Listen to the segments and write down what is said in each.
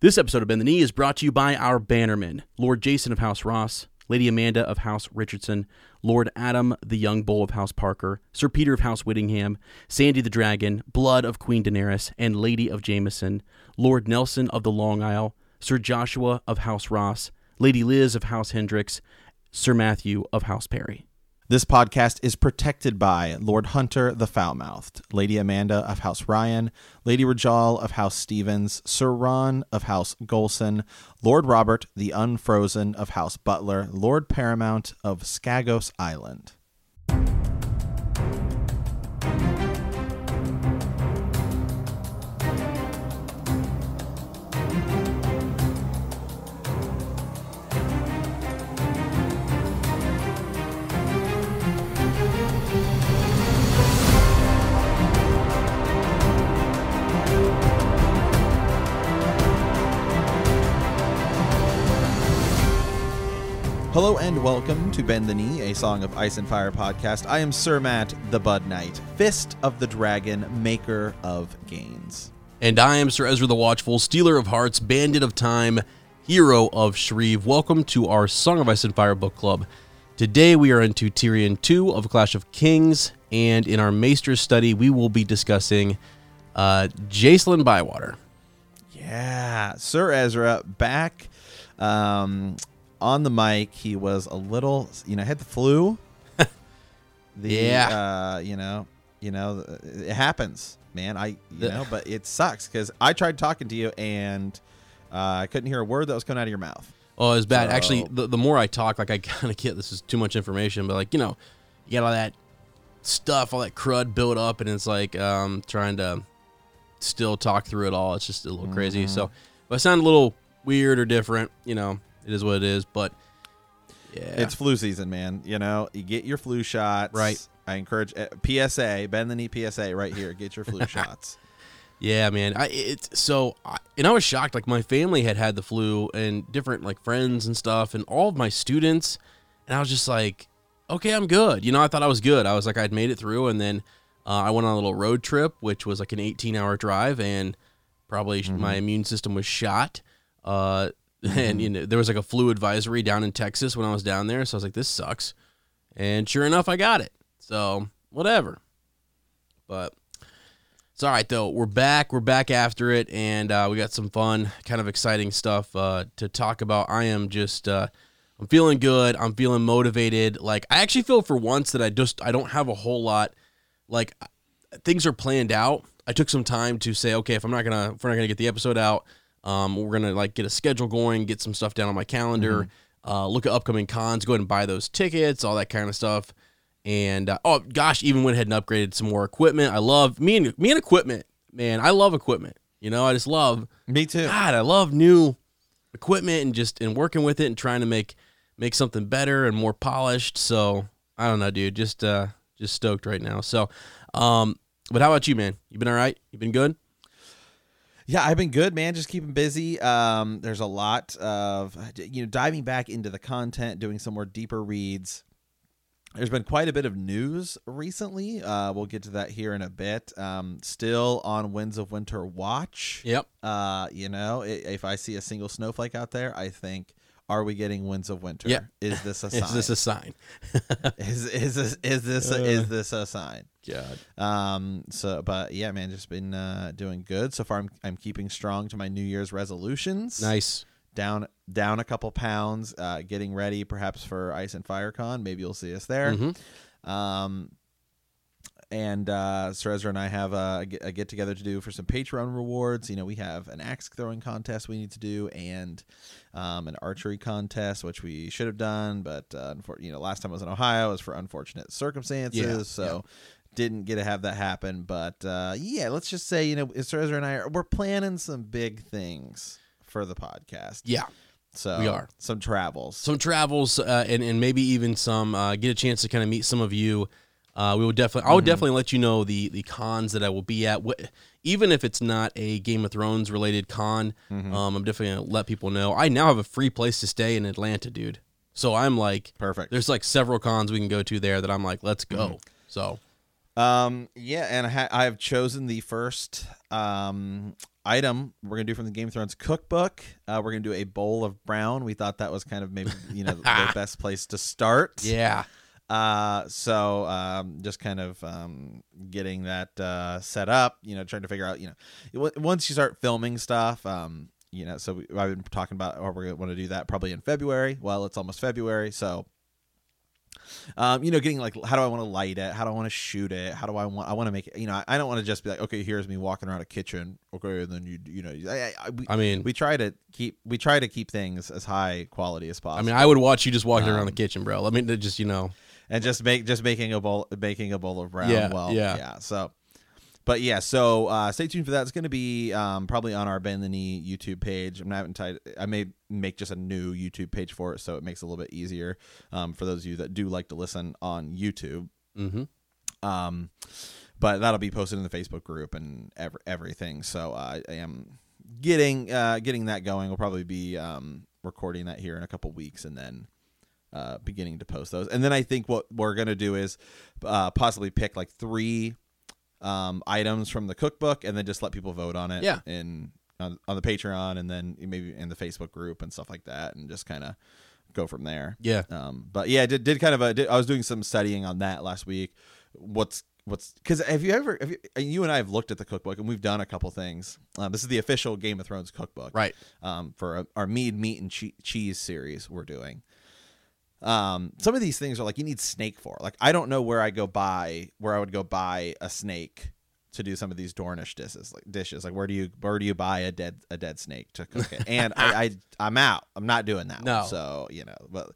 This episode of Bend the Knee is brought to you by our bannermen Lord Jason of House Ross, Lady Amanda of House Richardson, Lord Adam the Young Bull of House Parker, Sir Peter of House Whittingham, Sandy the Dragon, Blood of Queen Daenerys, and Lady of Jameson, Lord Nelson of the Long Isle, Sir Joshua of House Ross, Lady Liz of House Hendricks, Sir Matthew of House Perry. This podcast is protected by Lord Hunter the Foul-Mouthed, Lady Amanda of House Ryan, Lady Rajal of House Stevens, Sir Ron of House Golson, Lord Robert the Unfrozen of House Butler, Lord Paramount of Skagos Island. Hello and welcome to Bend the Knee, a Song of Ice and Fire podcast. I am Sir Matt, the Bud Knight, Fist of the Dragon, maker of gains. And I am Sir Ezra the Watchful, Stealer of Hearts, Bandit of Time, Hero of Shreve. Welcome to our Song of Ice and Fire book club. Today we are into Tyrion 2 of Clash of Kings, and in our Maester's study, we will be discussing uh, Jacelyn Bywater. Yeah, Sir Ezra back um, on the mic. He was a little, you know, had the flu. the, Yeah. uh, you know, you know, it happens, man. I, you The- know, but it sucks because I tried talking to you and uh, I couldn't hear a word that was coming out of your mouth. Oh, it's bad. Actually, the, the more I talk, like I kind of get this is too much information, but like you know, you got all that stuff, all that crud built up, and it's like um, trying to still talk through it all. It's just a little crazy. So if I sound a little weird or different, you know, it is what it is. But yeah, It's flu season, man. You know, you get your flu shots. Right. I encourage uh, PSA, bend the knee PSA right here. Get your flu shots. Yeah, man. I it's so I, and I was shocked. Like my family had had the flu and different like friends and stuff, and all of my students, and I was just like, okay, I'm good. You know, I thought I was good. I was like, I'd made it through, and then uh, I went on a little road trip, which was like an 18 hour drive, and probably sh my immune system was shot. Uh, and you know, there was like a flu advisory down in Texas when I was down there, so I was like, this sucks. And sure enough, I got it. So whatever. But it's all right though. We're back. We're back after it, and uh, we got some fun, kind of exciting stuff uh, to talk about. I am just, uh, I'm feeling good. I'm feeling motivated. Like I actually feel for once that I just, I don't have a whole lot. Like things are planned out. I took some time to say, okay, if I'm not gonna, if we're not gonna get the episode out, um, we're gonna like get a schedule going, get some stuff down on my calendar, uh, look at upcoming cons, go ahead and buy those tickets, all that kind of stuff. And uh, oh gosh, even went ahead and upgraded some more equipment. I love me and me and equipment, man. I love equipment. You know, I just love Me too. God. I love new equipment and just and working with it and trying to make make something better and more polished. So I don't know, dude. Just uh, just stoked right now. So, um, but how about you, man? You been all right? You been good? Yeah, I've been good, man. Just keeping busy. Um, there's a lot of you know diving back into the content, doing some more deeper reads. There's been quite a bit of news recently. Uh, we'll get to that here in a bit. Um, still on Winds of Winter watch. Yep. Uh, you know, if I see a single snowflake out there, I think, are we getting Winds of Winter? Yeah. Is this a sign? Is this a sign? is is this is this a, is this a sign? God. Um. So, but yeah, man, just been uh, doing good so far. I'm I'm keeping strong to my New Year's resolutions. Nice. Down down a couple pounds. Uh, getting ready perhaps for Ice and Fire Con. Maybe you'll see us there. Mhm. Um. And uh, Sir Ezra and I have a, a get together to do for some Patreon rewards. You know, we have an axe throwing contest we need to do, and um, an archery contest, which we should have done, but uh, you know, last time I was in Ohio, it was for unfortunate circumstances, Yeah, so didn't get to have that happen. But uh, yeah, let's just say, you know, Sir Ezra and I are we're planning some big things for the podcast. Yeah. So we are. some travels. some travels uh, and and maybe even some uh, get a chance to kind of meet some of you. Uh, we will definitely. I will definitely let you know the the cons that I will be at. Even if it's not a Game of Thrones related con, Mm-hmm. um, I'm definitely gonna let people know. I now have a free place to stay in Atlanta, dude. So I'm like, Perfect. there's like several cons we can go to there that I'm like, let's go. Mm-hmm. So Um, yeah, and I, ha- I have chosen the first um, item we're gonna do from the Game of Thrones cookbook. Uh, we're gonna do a bowl of brown. We thought that was kind of maybe you know the best place to start. Yeah. Uh, so um, just kind of um, getting that uh, set up. You know, trying to figure out. You know, once you start filming stuff. Um, you know, so we, I've been talking about, oh, we're gonna want to do that probably in February. Well, it's almost February, so um, you know, getting like, how do I want to light it? How do I want to shoot it? How do I want? I want to make it. You know, I, I don't want to just be like, okay, here's me walking around a kitchen. Okay, and then you, you know, I, I, we, I mean, we try to keep, we try to keep things as high quality as possible. I mean, I would watch you just walking around Um, the kitchen, bro. I mean, just you know, and just make, just making a bowl, making a bowl of brown. Yeah, well, yeah. yeah. So, but yeah, so uh, stay tuned for that. It's going to be um, probably on our Bend the Knee YouTube page. I'm not even tied. I may make just a new YouTube page for it, so it makes it a little bit easier um, for those of you that do like to listen on YouTube. mm-hmm. Um, but that'll be posted in the Facebook group and ev- everything. So uh, I am getting uh, getting that going. We'll probably be um, recording that here in a couple weeks, and then uh, beginning to post those. And then I think what we're gonna do is uh, possibly pick like three um, items from the cookbook, and then just let people vote on it. Yeah. in on, on the Patreon, and then maybe in the Facebook group and stuff like that, and just kind of go from there. yeah, Um, but yeah, I did, did kind of a. Did, I was doing some studying on that last week. What's what's because have you ever have you, you and I have looked at the cookbook and we've done a couple things. Um, this is the official Game of Thrones cookbook, right. Um, for our, our mead, meat, and che- cheese series we're doing. Um, some of these things are like you need snake for. Like I don't know where I go buy where I would go buy a snake to do some of these Dornish dishes. Like dishes, like where do you where do you buy a dead a dead snake to cook it? And I, I I'm out. I'm not doing that. No. One. So you know, but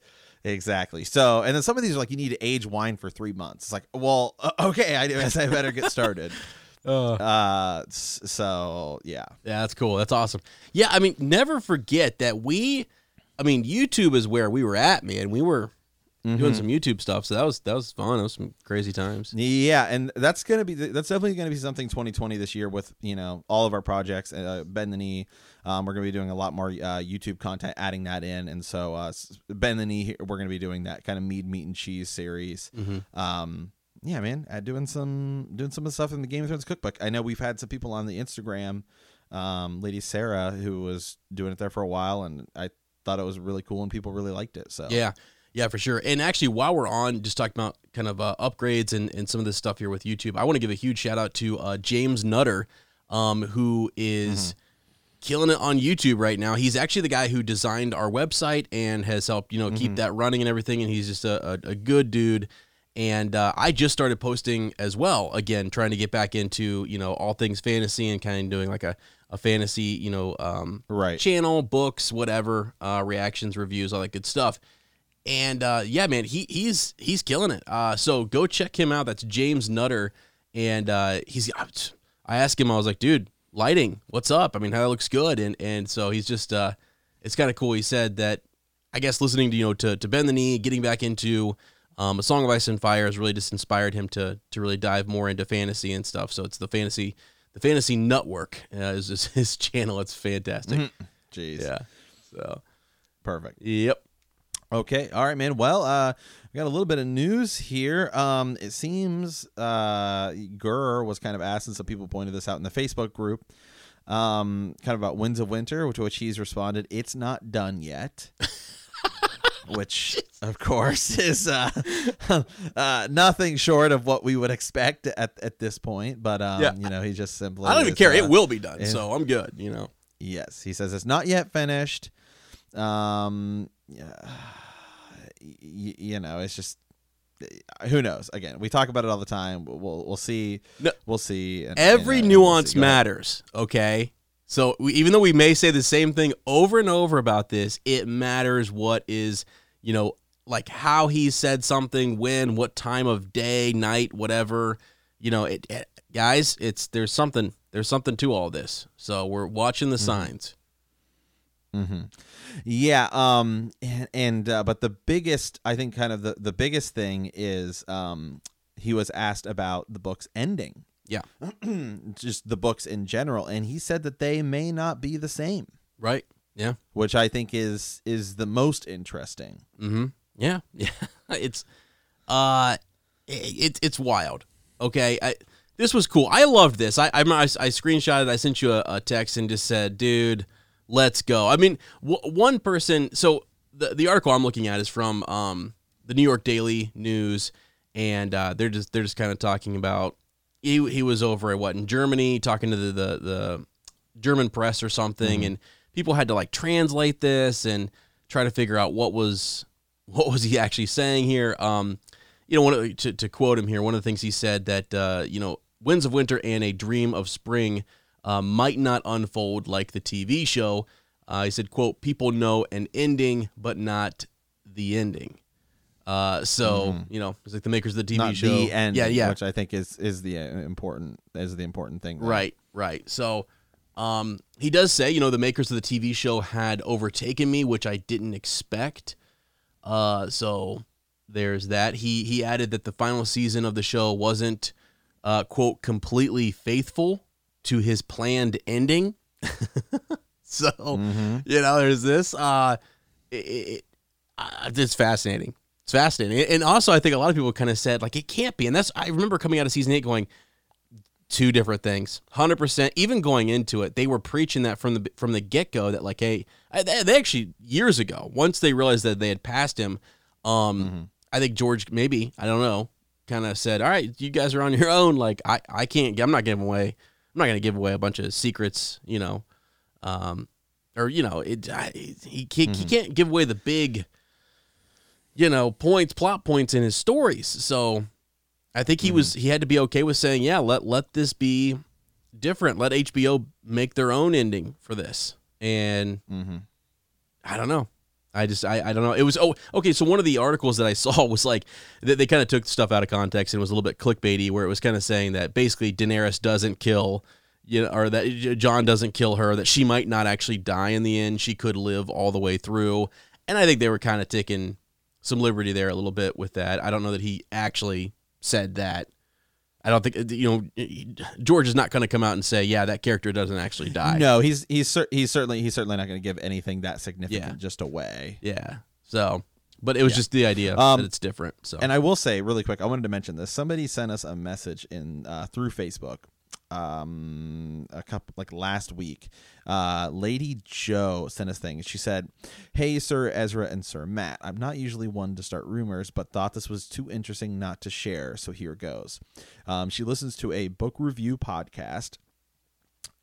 exactly. So and then some of these are like you need to age wine for three months. It's like, well, okay, I guess I better get started. Uh, uh, so yeah. Yeah, that's cool. That's awesome. Yeah, I mean, never forget that we, I mean, YouTube is where we were at, man. We were Mm-hmm. doing some YouTube stuff, so that was that was fun. That was some crazy times. Yeah, and that's gonna be that's definitely gonna be something 2020 this year with you know all of our projects. Uh, Bend the knee, um, we're gonna be doing a lot more uh, YouTube content, adding that in, and so uh, Bend the knee, we're gonna be doing that kind of mead, meat, and cheese series. Mm-hmm. Um, yeah, man, uh, doing some doing some of the stuff in the Game of Thrones cookbook. I know we've had some people on the Instagram, um, Lady Sarah, who was doing it there for a while, and I thought it was really cool, and people really liked it. So Yeah, yeah, for sure. And actually, while we're on just talking about kind of uh, upgrades and, and some of this stuff here with YouTube, I want to give a huge shout out to uh, James Nutter, um, who is killing it on YouTube right now. He's actually the guy who designed our website and has helped you know keep that running and everything. And he's just a, a, a good dude. And uh, I just started posting as well again, trying to get back into you know all things fantasy and kind of doing like a, a fantasy you know um, right, channel, books, whatever, uh, reactions, reviews, all that good stuff. And uh, yeah, man, he he's he's killing it. Uh, so go check him out. That's James Nutter, and uh, he's. I asked him, I was like, dude, lighting, what's up? I mean, how it looks good, and and so he's just. Uh, it's kind of cool. He said that, I guess listening to you know to to bend the knee, getting back into. Um, a Song of Ice and Fire has really just inspired him to to really dive more into fantasy and stuff. So it's the fantasy, the fantasy nutwork uh, is, is his channel. It's fantastic. jeez, Yeah. So. perfect. Yep. Okay, all right, man. Well, uh, we got a little bit of news here. Um, it seems uh, Gurr was kind of asked, and some people pointed this out in the Facebook group, um, kind of about Winds of Winter, which which he's responded, "It's not done yet." which, of course, is uh, uh, nothing short of what we would expect at, at this point. But um, Yeah. you know, he just simply I don't even is, care. uh, it will be done, so I'm good. You know. Yes, he says it's not yet finished. Um, yeah, y- you know, it's just who knows. Again, we talk about it all the time. We'll we'll see. No. We'll see. and- Every uh, we'll nuance see. Matters. Okay. So we, even though we may say the same thing over and over about this, it matters what is, you know, like how he said something, when, what time of day, night, whatever. You know, it, it guys, it's there's something there's something to all this. So we're watching the signs. Mm-hmm. Yeah. Um. And, and uh, but the biggest, I think, kind of the the biggest thing is um he was asked about the book's ending. Yeah. just the books in general, and he said that they may not be the same, Right? Yeah. which I think is is the most interesting. Mm-hmm. Yeah, yeah. It's uh, it, it's it's wild. Okay, I this was cool. I loved this. I I, I, I screenshotted. I sent you a, a, text and just said, "Dude, let's go." I mean, w- one person. So the the article I'm looking at is from um, the New York Daily News, and uh, they're just they're just kind of talking about he he was over at what in Germany talking to the the, the German press or something, mm-hmm. and people had to like translate this and try to figure out what was what was he actually saying here. Um, you know, one to, to quote him here, one of the things he said that uh, you know, Winds of Winter and A Dream of Spring uh, might not unfold like the TV show. Uh, he said, "quote People know an ending, but not the ending." Uh, so mm-hmm. you know, it's like the makers of the TV not show. The end, yeah, yeah, which I think is is the uh, important is the important thing. There. Right, right. So, um, he does say, you know, the makers of the TV show had overtaken me, which I didn't expect. Uh, so there's that. He he added that the final season of the show wasn't uh, quote completely faithful to his planned ending. so mm-hmm. you know, there's this. Uh, it, it, uh, it's fascinating. It's fascinating, and also I think a lot of people kind of said like it can't be, and that's I remember coming out of season eight going two different things 100% even going into it they were preaching that from the from the get-go that like hey they actually years ago once they realized that they had passed him um mm-hmm. I think George maybe I don't know kind of said, "All right, you guys are on your own. Like I I can't. I'm not giving away. I'm not going to give away a bunch of secrets. You know, um, or you know, it. I, he can't, mm-hmm. he can't give away the big, you know, points, plot points in his stories. So I think he mm-hmm. was he had to be okay with saying, yeah, let let this be different. Let HBO make their own ending for this. And mm-hmm. I don't know. I just I, I don't know. It was oh okay. So one of the articles that I saw was like they, they kind of took stuff out of context and was a little bit clickbaity, where it was kind of saying that basically Daenerys doesn't kill, you know, or that Jon doesn't kill her, that she might not actually die in the end. She could live all the way through, and I think they were kind of taking some liberty there a little bit with that. I don't know that he actually said that. I don't think you know George is not going to come out and say, "Yeah, that character doesn't actually die." No, he's he's he's certainly he's certainly not going to give anything that significant yeah. just away. Yeah. So, but it was yeah. just the idea um, that it's different. So, and I will say really quick, I wanted to mention this. Somebody sent us a message in uh, through Facebook um a couple like last week uh lady joe sent us things. She said hey sir ezra and sir matt i'm not usually one to start rumors but thought this was too interesting not to share so here goes. Um she listens to a book review podcast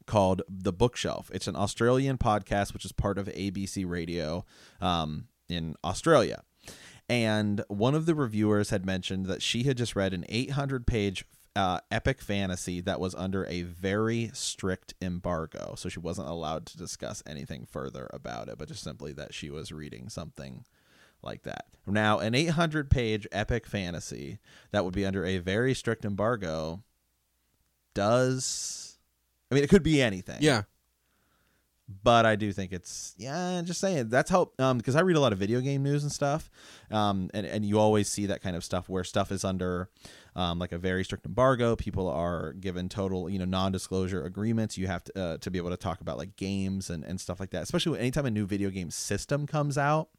called the bookshelf. It's an australian podcast which is part of abc radio um in australia. And one of the reviewers had mentioned that she had just read an 800 page uh, epic fantasy that was under a very strict embargo. So she wasn't allowed to discuss anything further about it, but just simply that she was reading something like that. Now, an 800 page epic fantasy that would be under a very strict embargo does. I mean, it could be anything. Yeah but I do think it's yeah. Just saying that's how um because I read a lot of video game news and stuff, um and and you always see that kind of stuff where stuff is under um like a very strict embargo. People are given total you know non-disclosure agreements. You have to uh, to be able to talk about like games and and stuff like that. Especially when, anytime a new video game system comes out,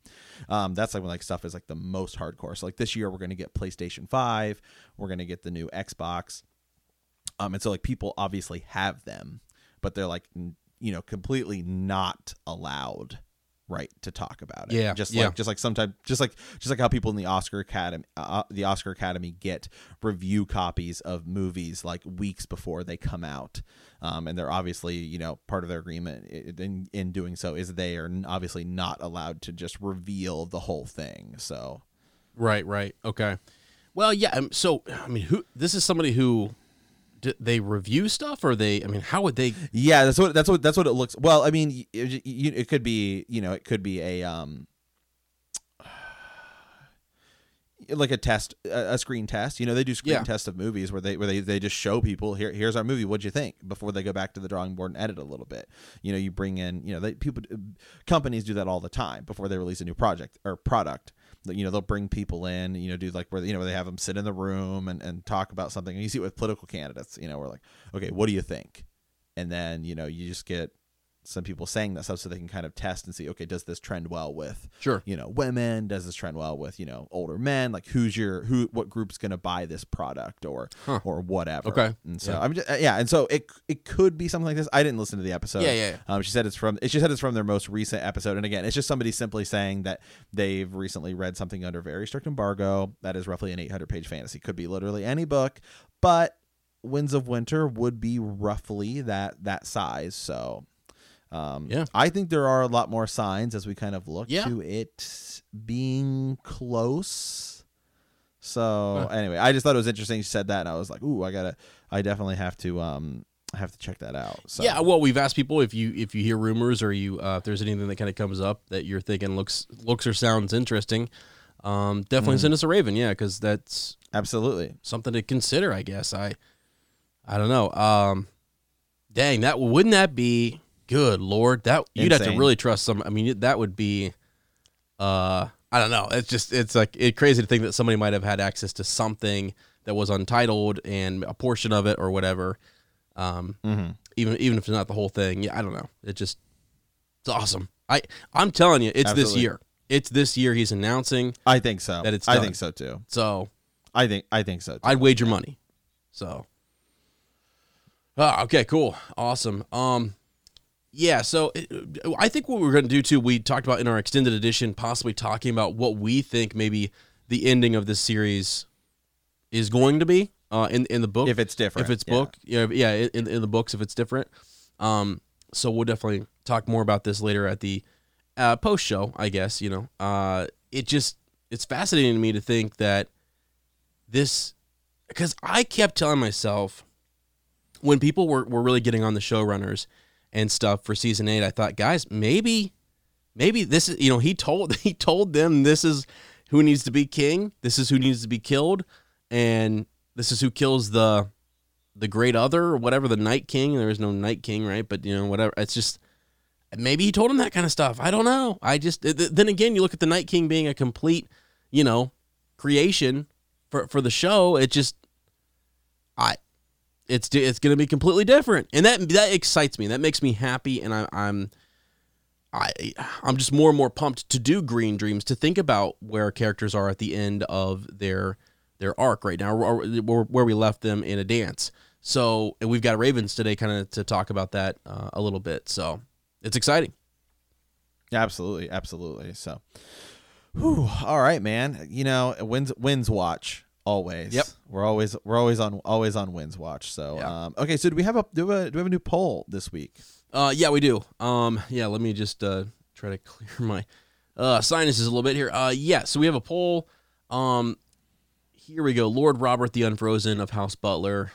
um that's like when like stuff is like the most hardcore. So like this year we're gonna get PlayStation Five, we're gonna get the new Xbox, um and so like people obviously have them but they're like you know completely not allowed right to talk about it. Yeah just yeah. like just like sometimes just like just like how people in the oscar academy uh, the oscar academy get review copies of movies like weeks before they come out. Um, and they're obviously you know part of their agreement in, in doing so is they are obviously not allowed to just reveal the whole thing. So right right. Okay. Well yeah um, so i mean who this is somebody who do they review stuff or they i mean how would they yeah that's what that's what that's what it looks well i mean it, it could be you know it could be a um like a test a screen test you know they do screen yeah. tests of movies where they where they, they just show people here here's our movie what'd you think? before they go back to the drawing board and edit a little bit. You know you bring in you know they people companies do that all the time before they release a new project or product you know they'll bring people in you know do like where you know where they have them sit in the room and, and talk about something. And you see it with political candidates you know we're like okay what do you think? And then you know you just get some people saying that stuff so they can kind of test and see okay does this trend well with Sure. you know women does this trend well with you know older men like who's your who what group's going to buy this product or Huh. or whatever Okay. and so Yeah. i'm just yeah and so it it could be something like this i didn't listen to the episode Yeah, yeah, yeah. um, she said it's from she said it's from their most recent episode and again it's just somebody simply saying that they've recently read something under very strict embargo that is roughly an 800 page fantasy could be literally any book but winds of winter would be roughly that that size so um, Yeah. I think there are a lot more signs as we kind of look Yeah. to it being close. So Huh. anyway, I just thought it was interesting. She said that, and I was like, "Ooh, I gotta, I definitely have to, um, I have to check that out." So Yeah, well, we've asked people if you if you hear rumors or you uh, if there's anything that kind of comes up that you're thinking looks looks or sounds interesting, um, definitely Mm. send us a raven. Yeah, because that's absolutely. something to consider. I guess I I don't know. Um, dang, that wouldn't that be good, Lord? That you'd have to really trust some. I mean, that would be. Uh, I don't know. It's just it's like it crazy to think that somebody might have had access to something that was untitled and a portion of it or whatever. Um, Mm-hmm. even even if it's not the whole thing. Yeah, I don't know. It just it's awesome. I I'm telling you, it's this year. It's this year. He's announcing. I think so. That it's I think so too. So I think I think so. Too. I'd wager money. So. Ah, okay, cool, awesome. Um, yeah. So I think what we're going to do too. We talked about in our extended edition, possibly talking about what we think maybe the ending of this series is going to be. Uh, in in the book, if it's different, if it's yeah. book, yeah, yeah, in, in the books if it's different. Um, so we'll definitely talk more about this later at the uh, post show, I guess. You know, uh, it just it's fascinating to me to think that this because I kept telling myself when people were were really getting on the showrunners and stuff for season eight, I thought, guys, maybe maybe this is you know he told he told them this is who needs to be king, this is who needs to be killed, and this is who kills the the great other or whatever the night king. There is no night king right? But you know whatever it's just maybe he told him that kind of stuff. I don't know. I just th- th- then again you look at the night king being a complete you know creation for for the show. It just i it's it's going to be completely different and that that excites me that makes me happy and I, i'm I I'm just more and more pumped to do Green Dreams to think about where characters are at the end of their their arc right now, or, or where we left them in a dance. So, we've got Ravens today, kind of to talk about that uh, a little bit. So, it's exciting. Absolutely, absolutely. So, whew, all right, man. You know, Winds Winds watch always. Yep. We're always we're always on always on Winds watch. So, Yeah. um, okay. So, do we have a do we have a, do we have a new poll this week? Uh, yeah, we do. Um, yeah, let me just uh, try to clear my uh, sinuses a little bit here. Uh, yeah, so we have a poll. Um, here we go. Lord Robert the Unfrozen of House Butler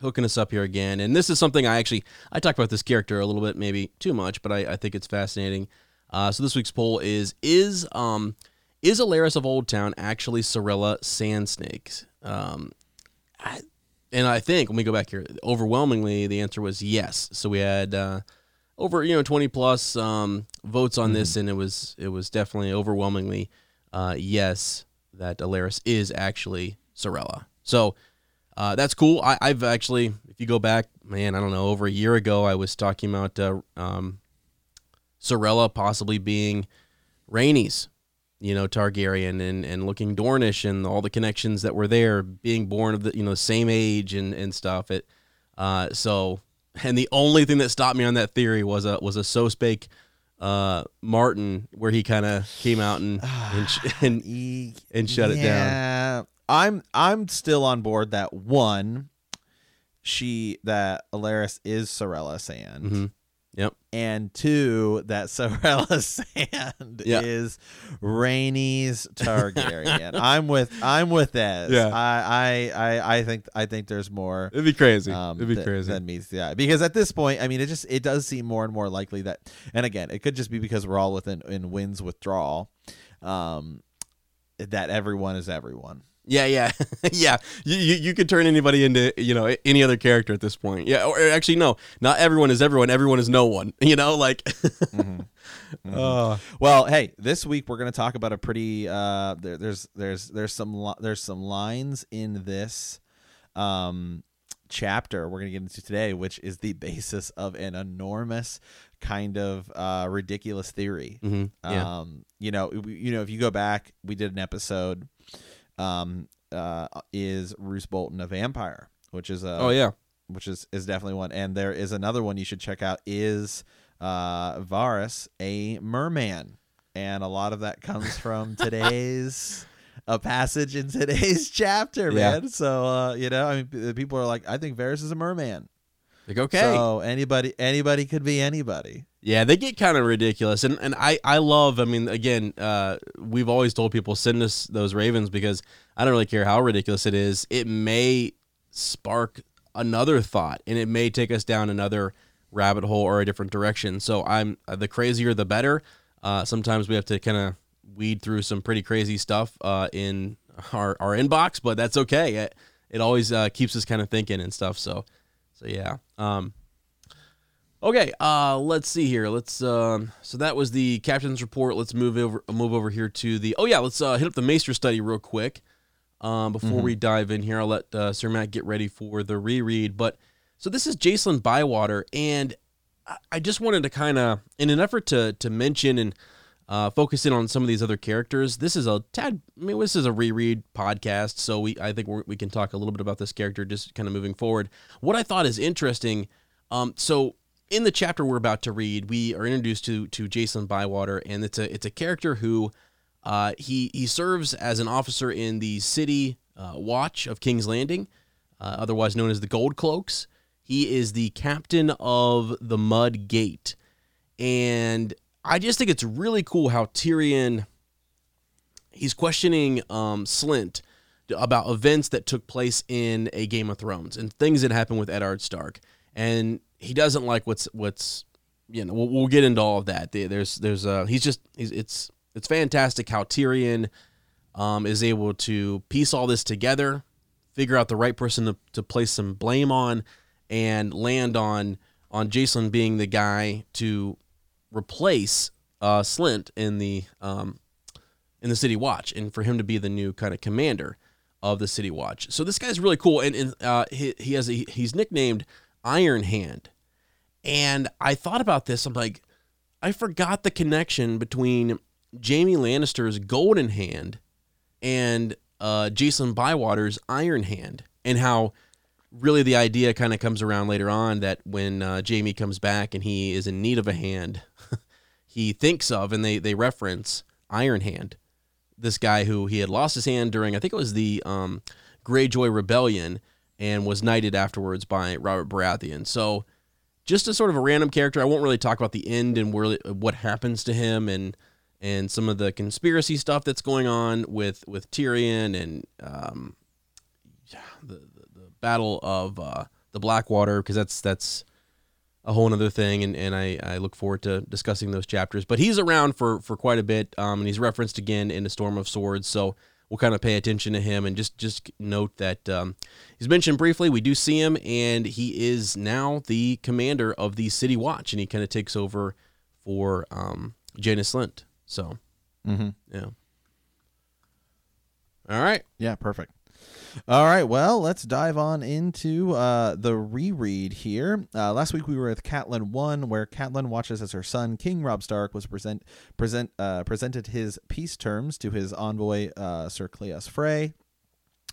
hooking us up here again. And this is something I actually I talked about this character a little bit, maybe too much, but I, I think it's fascinating. Uh, so this week's poll is is um is Alleras of Old Town actually Sarella Sandsnake? Um, I, and I think when we go back here, overwhelmingly the answer was yes. So we had uh, over you know twenty plus um, votes on this, and it was it was definitely overwhelmingly uh, yes that Alleras is actually Sarella. So uh, that's cool. I, I've actually, if you go back, man, I don't know, over a year ago, I was talking about uh, um, Sarella possibly being Rhaenys, you know, Targaryen, and and looking Dornish, and all the connections that were there, being born of the you know same age and and stuff. It, uh, so, and the only thing that stopped me on that theory was a was a so spake. Uh, Martin, where he kind of came out and and, and and shut it down. I'm I'm still on board that one. She that Alleras is Sarella Sand, Mhm. And two that Sarella Sand Yeah. is Rhaenys Targaryen. I'm with I'm with that. Yeah. I, I I I think I think there's more. It'd be crazy. Um, It'd be th- crazy. Than meets the eye. Because at this point, I mean, it just it does seem more and more likely that, and again, it could just be because we're all within in Winds withdrawal, um, that everyone is everyone. Yeah, yeah, yeah. You, you you could turn anybody into you know any other character at this point. Yeah, or actually no, not everyone is everyone. Everyone is no one. You know, like. Uh, Well, hey, this week we're going to talk about a pretty. Uh, there, there's there's there's some li- there's some lines in this, um, chapter we're going to get into today, which is the basis of an enormous kind of uh, ridiculous theory. Mm-hmm. Yeah. Um, you know, we- you know, if you go back, we did an episode. Um, uh, is Roose Bolton a vampire? Which is a oh yeah. which is is definitely one. And there is another one you should check out. Is uh, Varys a merman? And a lot of that comes from today's a passage in today's chapter, Yeah. man. So uh, you know, I mean, people are like, I think Varys is a merman. Like okay. So anybody, anybody could be anybody. Yeah, they get kind of ridiculous, and and I I love. I mean, again, uh, we've always told people send us those ravens because I don't really care how ridiculous it is. It may spark another thought, and it may take us down another rabbit hole or a different direction. So I'm uh, the crazier the better. Uh, sometimes we have to kind of weed through some pretty crazy stuff uh, in our our inbox, but that's okay. It, it always uh, keeps us kind of thinking and stuff. So so yeah. Um, Okay, uh, let's see here. Let's um, so that was the captain's report. Let's move over move over here to the oh yeah, let's uh, hit up the Maester study real quick. Um, before we dive in here, I'll let uh, Sir Matt get ready for the reread. But so this is Jacelyn Bywater, and I, I just wanted to kind of, in an effort to to mention and uh, focus in on some of these other characters. This is a tad. I mean, this is a reread podcast, so we I think we're, we can talk a little bit about this character just kind of moving forward. What I thought is interesting. Um, so in the chapter we're about to read, we are introduced to to Jason Bywater, and it's a it's a character who uh, he he serves as an officer in the city uh, watch of King's Landing, uh, otherwise known as the Gold Cloaks. He is the captain of the Mud Gate, and I just think it's really cool how Tyrion he's questioning um, Slint about events that took place in a Game of Thrones and things that happened with Eddard Stark, and he doesn't like what's what's you know we'll, we'll get into all of that. There's there's uh he's just he's it's it's fantastic how Tyrion um, is able to piece all this together, figure out the right person to, to place some blame on, and land on on Jason being the guy to replace uh, Slint in the um, in the City Watch, and for him to be the new kind of commander of the City Watch. So this guy's really cool, and, and uh, he, he has a, he's nicknamed Iron Hand, and I thought about this. I'm like, I forgot the connection between Jaime Lannister's Golden Hand and uh, Jason Bywater's Iron Hand, and how really the idea kind of comes around later on that when uh, Jaime comes back and he is in need of a hand, he thinks of and they they reference Iron Hand, this guy who he had lost his hand during I think it was the um, Greyjoy Rebellion and was knighted afterwards by Robert Baratheon. So just a sort of a random character. I won't really talk about the end and where what happens to him and and some of the conspiracy stuff that's going on with with Tyrion and um, the, the the battle of uh, the Blackwater because that's that's a whole other thing and, and I, I look forward to discussing those chapters but he's around for for quite a bit um, and he's referenced again in the storm of swords so we'll kind of pay attention to him and just just note that um, he's mentioned briefly we do see him and he is now the commander of the city watch and he kind of takes over for um, Janos Slint so Mm-hmm. yeah all right Yeah, perfect. All right, well, let's dive on into uh, the reread here. Uh, last week we were with Catelyn one, where Catelyn watches as her son King Robb Stark was present present uh, presented his peace terms to his envoy uh, Sir Cleos Frey.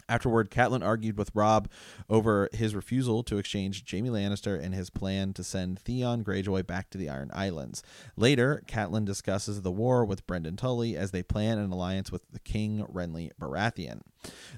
Afterward, Catelyn argued with Robb over his refusal to exchange Jaime Lannister and his plan to send Theon Greyjoy back to the Iron Islands. Later, Catelyn discusses the war with Brynden Tully as they plan an alliance with the King Renly Baratheon.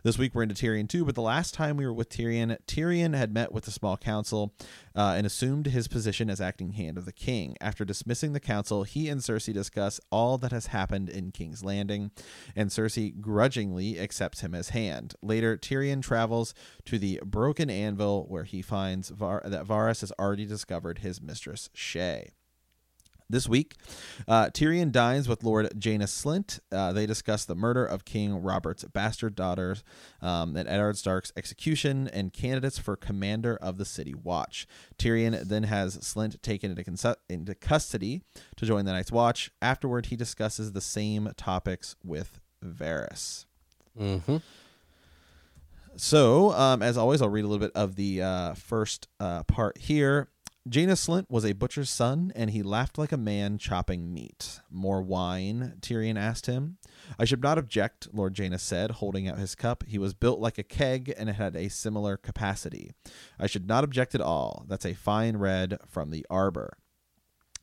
This week we're into Tyrion 2, but the last time we were with Tyrion, Tyrion had met with the small council uh, and assumed his position as acting hand of the king. After dismissing the council, he and Cersei discuss all that has happened in King's Landing, and Cersei grudgingly accepts him as hand. Later, Tyrion travels to the Broken Anvil, where he finds Var- that Varys has already discovered his mistress, Shae. This week, uh, Tyrion dines with Lord Janos Slint. Uh, they discuss the murder of King Robert's bastard daughters um, and Eddard Stark's execution and candidates for commander of the City Watch. Tyrion then has Slint taken into, consu- into custody to join the Night's Watch. Afterward, he discusses the same topics with Varys. mm-hmm. So, um, as always, I'll read a little bit of the uh, first uh, part here. Janos Slint was a butcher's son, and he laughed like a man chopping meat. More wine? Tyrion asked him. I should not object, Lord Janos said, holding out his cup. He was built like a keg and it had a similar capacity. I should not object at all. That's a fine red from the arbor.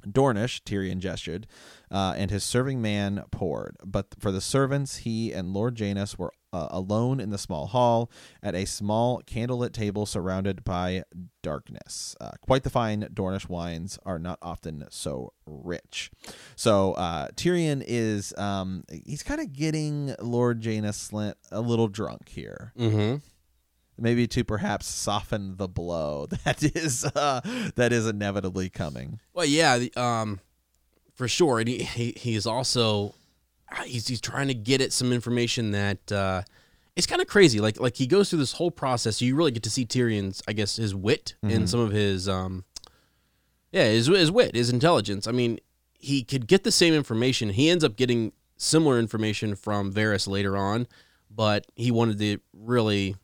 Dornish, Tyrion gestured, uh, and his serving man poured. But for the servants, he and Lord Janos were uh, alone in the small hall at a small candlelit table surrounded by darkness. Uh, quite the fine Dornish wines are not often so rich. So uh, Tyrion is um, he's kind of getting Lord Janos Slint a little drunk here. Mm-hmm. Maybe to perhaps soften the blow that is uh, that is inevitably coming. Well, yeah, the, um, for sure, and he, he he's also he's he's trying to get at some information that uh, it's kind of crazy. Like like he goes through this whole process. So you really get to see Tyrion's, I guess, his wit and some of his um, yeah, his his wit, his intelligence. I mean, he could get the same information. He ends up getting similar information from Varys later on, but he wanted to really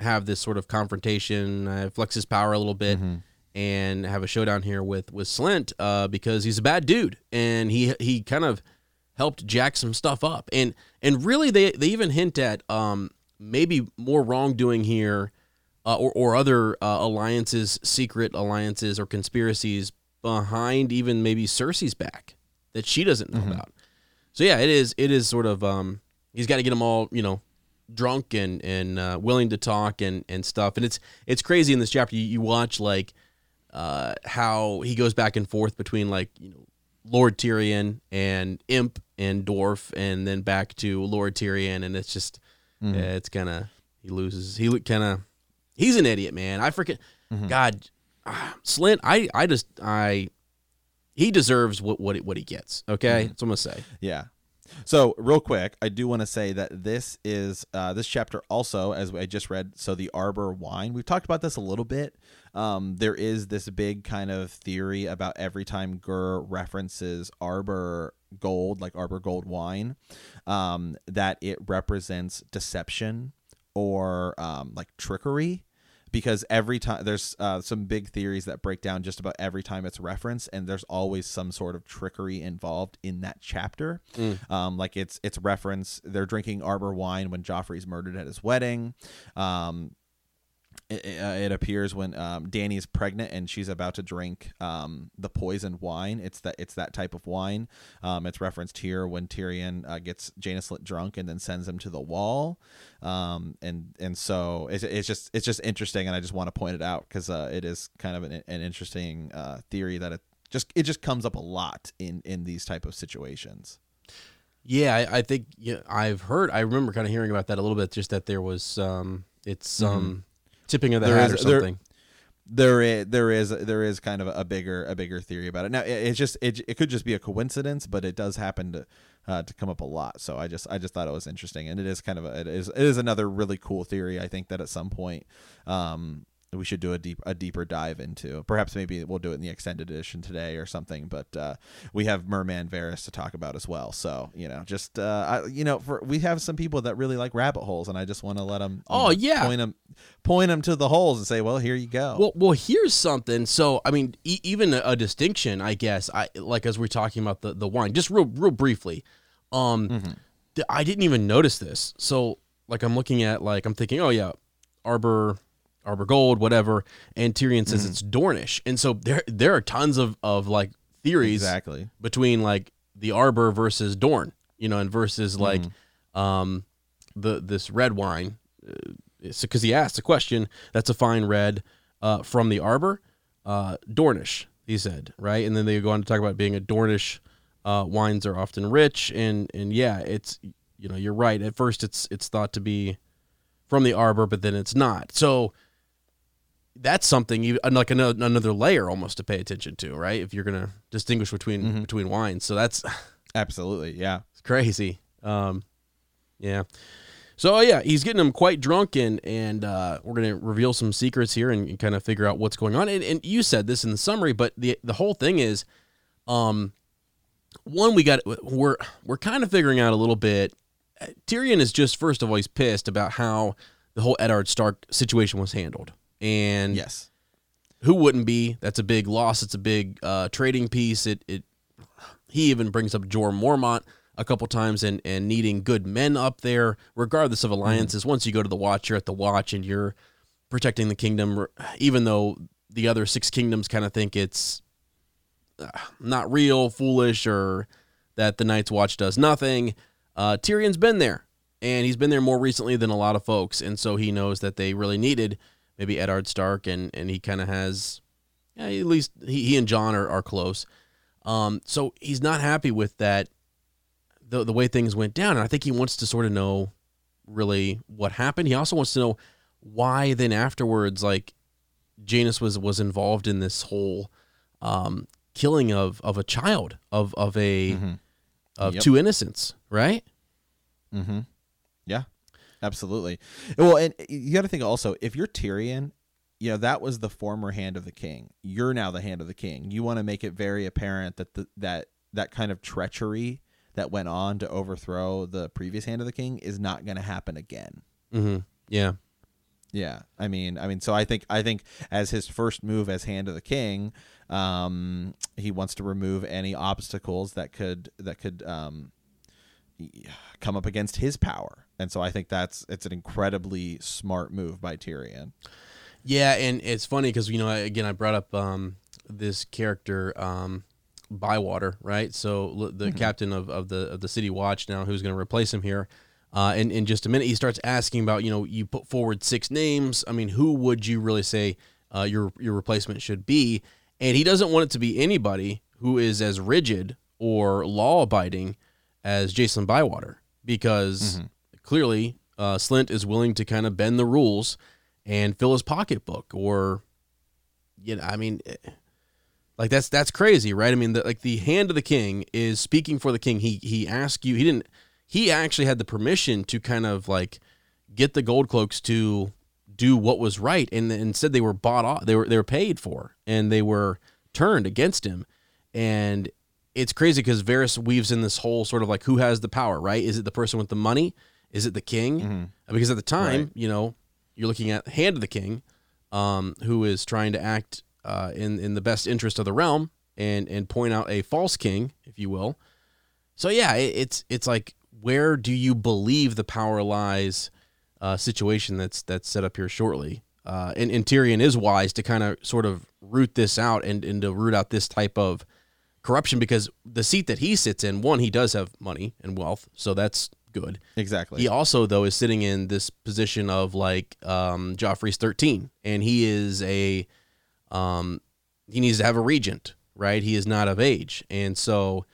have this sort of confrontation, uh, flex his power a little bit, and have a showdown here with with Slint uh, because he's a bad dude, and he he kind of helped jack some stuff up, and and really they they even hint at um, maybe more wrongdoing here, uh, or or other uh, alliances, secret alliances or conspiracies behind even maybe Cersei's back that she doesn't know about. So yeah, it is it is sort of um, he's got to get them all you know drunk and and uh, willing to talk and and stuff. And it's it's crazy in this chapter. You, you watch like uh, how he goes back and forth between like you know Lord Tyrion and Imp and Dwarf, and then back to Lord Tyrion, and it's just Mm-hmm. yeah, it's kind of he loses. He kind of he's an idiot, man. I freaking Mm-hmm. God, ah, Slint. I I just I he deserves what what what he gets. Okay, that's what I'm gonna say. Yeah. So real quick, I do want to say that this is uh, this chapter also, as I just read. So the Arbor wine. We've talked about this a little bit. Um, there is this big kind of theory about every time Gur references Arbor Gold, like Arbor Gold wine, um, that it represents deception or um, like trickery because every time there's uh, some big theories that break down just about every time it's referenced and there's always some sort of trickery involved in that chapter. Um, like it's it's reference they're drinking arbor wine when joffrey's murdered at his wedding. Um, it, it, uh, it appears when um, Dany is pregnant and she's about to drink um, the poisoned wine. It's that it's that type of wine. Um, it's referenced here when Tyrion uh, gets Janos Slint drunk and then sends him to the wall. Um, and and so it's, it's just it's just interesting, and I just want to point it out because uh, it is kind of an, an interesting uh, theory that it just it just comes up a lot in in these type of situations. Yeah, I, I think yeah, I've heard. I remember kind of hearing about that a little bit. Just that there was um, it's some tipping of the. There hat or is- there- something. there is there is there is kind of a bigger a bigger theory about it. Now it, it's just it, it could just be a coincidence, but it does happen to uh, to come up a lot. So I just I just thought it was interesting, and it is kind of a, it is it is another really cool theory. I think that at some point um, we should do a deep a deeper dive into. Perhaps maybe we'll do it in the extended edition today or something. But uh, we have Merman Varys to talk about as well. So you know, just uh, I, you know, for we have some people that really like rabbit holes, and I just want to let them. Oh, yeah. point them point them to the holes and say, well, here you go. Well, well, here's something. So, I mean, e- even a, a distinction, I guess. I like as we're talking about the the wine, just real real briefly. Um, th- I didn't even notice this. So, like, I'm looking at like I'm thinking, oh yeah, Arbor, Arbor Gold, whatever. And Tyrion says it's Dornish, and so there there are tons of of like theories exactly. between like the Arbor versus Dorn, you know, and versus like Mm-hmm. um the this red wine. Because he asked a question, that's a fine red uh, from the Arbor, uh, Dornish. He said right, and then they go on to talk about being a Dornish. Uh, wines are often rich, and and yeah, it's you know you're right. At first, it's it's thought to be from the Arbor, but then it's not. So that's something you like another, another layer almost to pay attention to, right? If you're gonna distinguish between between wines, so that's Absolutely. Yeah. it's crazy. Um, yeah. So yeah, he's getting them quite drunk, and and uh, we're gonna reveal some secrets here and, kind of figure out what's going on. And, and you said this in the summary, but the the whole thing is, um, one we got we're we're kind of figuring out a little bit. Tyrion is just first of all he's pissed about how the whole Eddard Stark situation was handled. And Yes. who wouldn't be? That's a big loss. It's a big uh, trading piece. It it he even brings up Jorah Mormont a couple times and and needing good men up there, regardless of alliances. Once you go to the Watch, you're at the Watch and you're protecting the kingdom, even though the other six kingdoms kind of think it's uh, not real, foolish, or that the Night's Watch does nothing. Uh, Tyrion's been there, and he's been there more recently than a lot of folks, and so he knows that they really needed maybe Eddard Stark, and and he kind of has, yeah, at least he, he and Jon are, are close. Um, so he's not happy with that, the the way things went down, and I think he wants to sort of know really what happened. He also wants to know why then afterwards, like Janos was was involved in this whole um, killing of of a child of of a Mhm. of Yep. two innocents, right? Mm-hmm. Yeah, absolutely. Well, and you got to think also if you're Tyrion, you know that was the former hand of the king. You're now the hand of the king. You want to make it very apparent that the, that that kind of treachery that went on to overthrow the previous hand of the king is not going to happen again. Mm-hmm. Yeah. Yeah, I mean, I mean, so I think I think as his first move as hand of the king, um, he wants to remove any obstacles that could that could um, come up against his power, and so I think that's it's an incredibly smart move by Tyrion. Yeah, and it's funny because you know again I brought up um, this character um, Bywater, right? So the captain of, of the of the city watch now, who's going to replace him here. Uh, and in just a minute, he starts asking about you know you put forward six names. I mean, who would you really say uh, your your replacement should be? And he doesn't want it to be anybody who is as rigid or law abiding as Jason Bywater, because clearly uh, Slint is willing to kind of bend the rules and fill his pocketbook or you know i mean eh, like that's that's crazy right i mean the, like the hand of the king is speaking for the king he he asked you he didn't he actually had the permission to kind of like get the gold cloaks to do what was right and instead they were bought off they were they were paid for and they were turned against him and it's crazy because Varys weaves in this whole sort of like who has the power, right? Is it the person with the money? Is it the king? Because at the time, Right. you know, you're looking at hand of the king, um, who is trying to act uh, in in the best interest of the realm and and point out a false king, if you will. So yeah, it, it's it's like where do you believe the power lies? Uh, situation that's that's set up here shortly. Uh, and, and Tyrion is wise to kind of sort of root this out and, and to root out this type of corruption because the seat that he sits in, one, he does have money and wealth, so that's good. Exactly. He also though is sitting in this position of like um, Joffrey's thirteen, and he is a um, he needs to have a regent, right? He is not of age, and so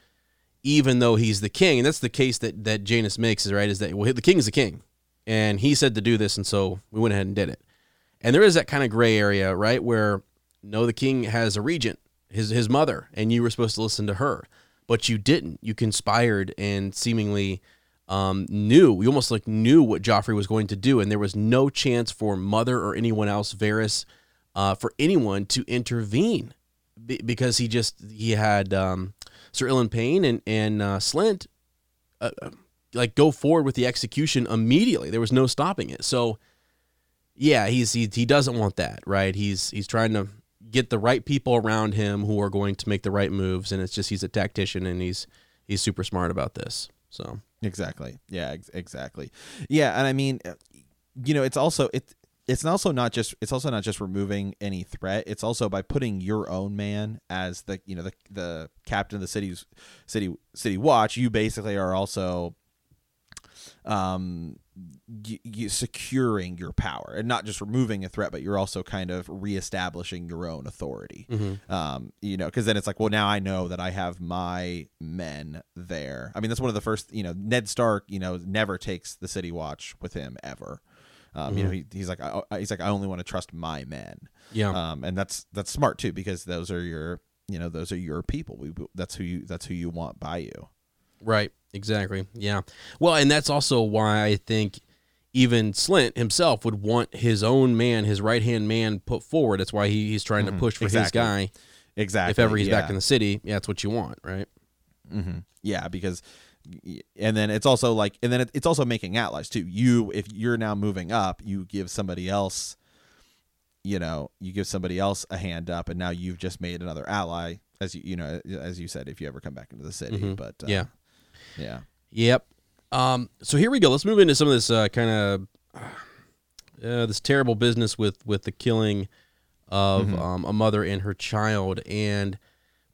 even though he's the king, and that's the case that that Janos makes is right is that well the king is the king, and he said to do this, and so we went ahead and did it. And there is that kind of gray area, right, where no, the king has a regent, his his mother, and you were supposed to listen to her, but you didn't. You conspired and seemingly um, knew. You almost like knew what Joffrey was going to do, and there was no chance for mother or anyone else, Varys, uh, for anyone to intervene, be- because he just he had um, Sir Ilyn Payne and and uh, Slint uh, uh, like go forward with the execution immediately. There was no stopping it. So yeah, he's he, he doesn't want that, right? He's he's trying to get the right people around him who are going to make the right moves, and it's just he's a tactician and he's he's super smart about this. So Exactly. Yeah. Ex- exactly. Yeah, and I mean, uh, you know, it's also it. It's also not just it's also not just removing any threat. It's also by putting your own man as the you know the the captain of the city's city city watch. You basically are also um y- y- securing your power and not just removing a threat but you're also kind of reestablishing your own authority. Um you know because then it's like well now i know that i have my men there. I mean that's one of the first you know ned stark you know never takes the city watch with him ever. Um, you know he, he's like I, I- he's like i only want to trust my men. Yeah, um and that's that's smart too because those are your you know those are your people. We that's who you that's who you want by you. Right. Exactly. Yeah. Well, and that's also why I think even Slint himself would want his own man, his right hand man, put forward. That's why he, he's trying to push for his guy. exactly If ever he's yeah. back in the city, yeah, that's what you want, right? Mm-hmm. Yeah, because and then it's also like and then it's also making allies too. You if you're now moving up, you give somebody else you know, you give somebody else a hand up and now you've just made another ally as you you know as you said if you ever come back into the city, Mhm. but uh, Yeah. Yeah. Yep. Um, so here we go. Let's move into some of this uh, kind of uh, this terrible business with with the killing of Mhm. um, a mother and her child, and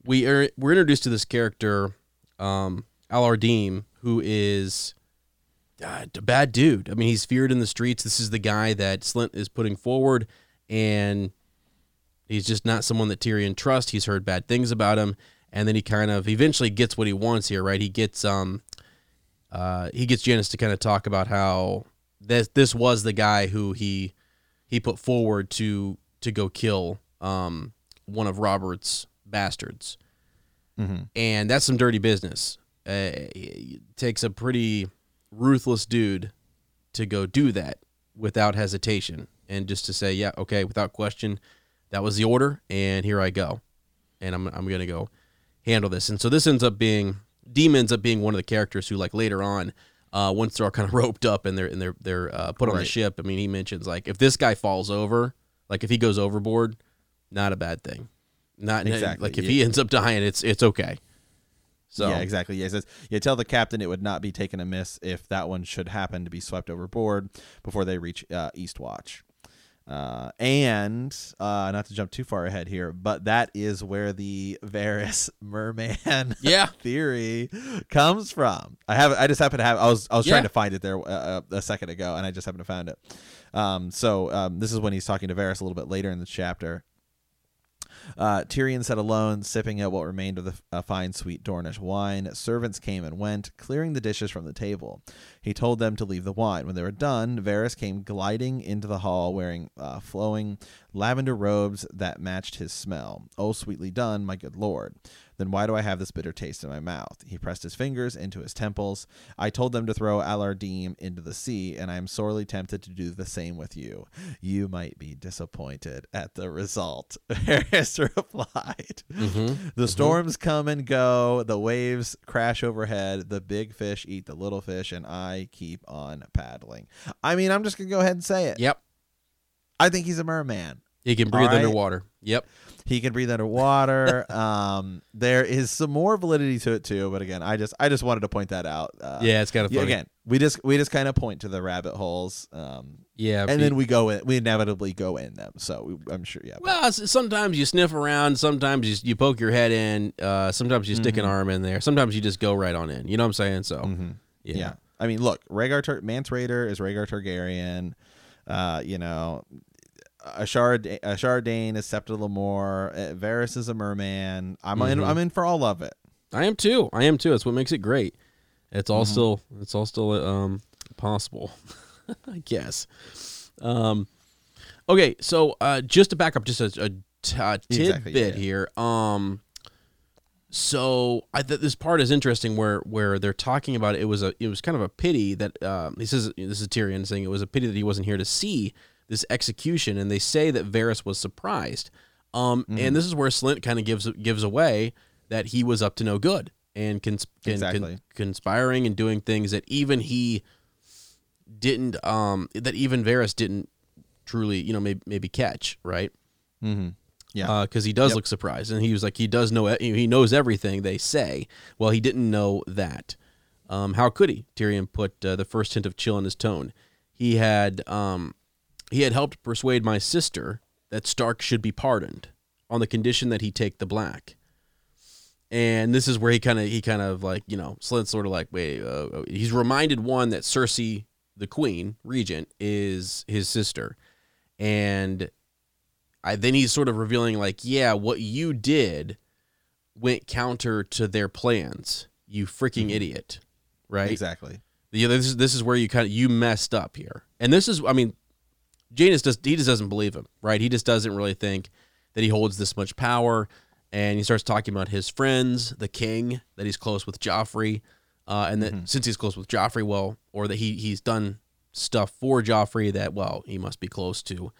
we are we're introduced to this character, um, Allar Deem, who is uh, a bad dude. I mean, he's feared in the streets. This is the guy that Slint is putting forward, and he's just not someone that Tyrion trusts. He's heard bad things about him, and then he kind of eventually gets what he wants here, right? He gets um, uh, he gets Janos to kind of talk about how this this was the guy who he he put forward to to go kill um one of Robert's bastards, Mm-hmm. and that's some dirty business. Uh, it takes a pretty ruthless dude to go do that without hesitation and just to say, yeah, okay, without question, that was the order, and here I go, and I'm I'm gonna go handle this. And so this ends up being Deem ends up being one of the characters who, like later on, uh, once they're all kind of roped up and they're and they're they're uh, put on the ship. I mean, he mentions like if this guy falls over, like if he goes overboard, not a bad thing. Not Exactly, like if yeah. he ends up dying, it's it's okay. So yeah, exactly. Yeah, says, yeah, tell the captain it would not be taken amiss if that one should happen to be swept overboard before they reach uh, Eastwatch. Uh, and uh, not to jump too far ahead here, but that is where the Varys merman yeah, theory comes from. I have, I just happen to have. I was, I was Yeah. trying to find it there uh, uh, a second ago, and I just happened to find it. Um, so um, this is when he's talking to Varys a little bit later in the chapter. Uh, Tyrion sat alone, sipping at what remained of the fine, sweet Dornish wine. Servants came and went, clearing the dishes from the table. He told them to leave the wine. When they were done, Varys came gliding into the hall, wearing uh, flowing lavender robes that matched his smell. Oh, sweetly done, my good lord. Then why do I have this bitter taste in my mouth? He pressed his fingers into his temples. I told them to throw Allar Deem into the sea, and I am sorely tempted to do the same with you. You might be disappointed at the result. Varys replied. Mhm. The storms come and go, the waves crash overhead, the big fish eat the little fish, and I keep on paddling. I mean, I'm just gonna go ahead and say it. yep. I think he's a merman. He can breathe right. underwater. Yep. He can breathe underwater. um, there is some more validity to it too, but again, I just I just wanted to point that out. Uh, Yeah, it's kind of funny. again, we just we just kind of point to the rabbit holes, um, Yeah, and be- then we go in. We inevitably go in them. So we, I'm sure, yeah. Well, s- sometimes you sniff around. Sometimes you, you poke your head in. Uh, sometimes you stick an Mhm. arm in there. Sometimes you just go right on in. You know what I'm saying? So, Mhm. yeah. yeah. I mean, look, Rhaegar Tar- Mance Rayder is Rhaegar Targaryen. Uh, you know, Ashara Da- Ashara Dayne is Septa Lemore. Uh, Varys is a merman. I'm in. Mhm. I'm in for all of it. I am too. I am too. That's what makes it great. It's all Mhm. still it's all still um possible, I guess. Um, okay, so uh, just to back up, just a, a t- tidbit yeah, yeah. here. Um, so I th- this part is interesting where where they're talking about it. it was a it was kind of a pity that uh, he says this is Tyrion saying it was a pity that he wasn't here to see this execution, and they say that Varys was surprised. Um, Mhm. and this is where Slint kind of gives gives away that he was up to no good and cons- con- Exactly. con- conspiring and doing things that even he didn't um that even Varys didn't truly you know maybe maybe catch right Mm-hmm. Yeah. because he does Yep. look surprised and he was like he does know he knows everything they say well he didn't know that um how could he Tyrion put uh, the first hint of chill in his tone he had um he had helped persuade my sister that Stark should be pardoned on the condition that he take the black. And this is where he kind of he kind of like you know Slint's sort of like wait uh, he's reminded one that Cersei the queen regent is his sister. And I, then he's sort of revealing like yeah what you did went counter to their plans you freaking Mhm. idiot. Right? Exactly. yeah, this is this is where you kind of you messed up here, and this is I mean, Janos does he just doesn't believe him, right? He just doesn't really think that he holds this much power, and he starts talking about his friends, the king, that he's close with Joffrey, uh, and that Mhm. since he's close with Joffrey, well, or that he he's done stuff for Joffrey, that well, he must be close to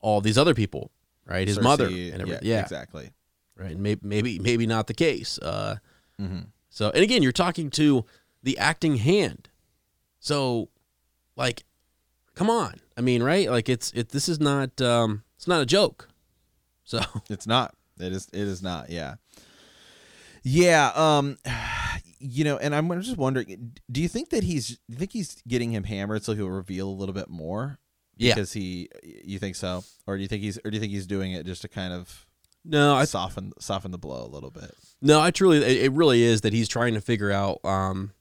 all these other people, right? His mother and everything, yeah, Exactly. right. Maybe maybe maybe not the case. Uh, Mm-hmm. So, and again, you're talking to the acting hand. So, like, come on. I mean, right? Like, it's it. This is not. um It's not a joke. So, It's not. It is. It is not. Yeah. Yeah. Um. You know, and I'm just wondering. Do you think that he's? Do you think he's getting him hammered so he'll reveal a little bit more? yeah. Because he. You think so, or do you think he's? Or do you think he's doing it just to kind of No, I soften soften the blow a little bit? no, I truly. It, it really is that he's trying to figure out. Um,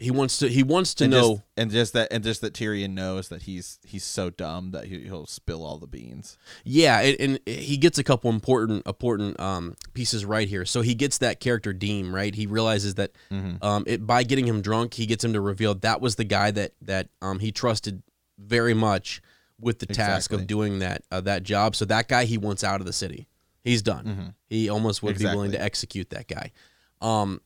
he wants to. He wants to and know. just, and just that and just that Tyrion knows that he's he's so dumb that he, he'll spill all the beans. Yeah, and, and he gets a couple important important um, pieces right here. So he gets that character Deem right. He realizes that Mm-hmm. um, it, by getting him drunk, he gets him to reveal that was the guy that that um, he trusted very much with the task Exactly. of doing that uh, that job. So that guy he wants out of the city. He's done. Mhm. He almost would be willing to execute that guy. Um,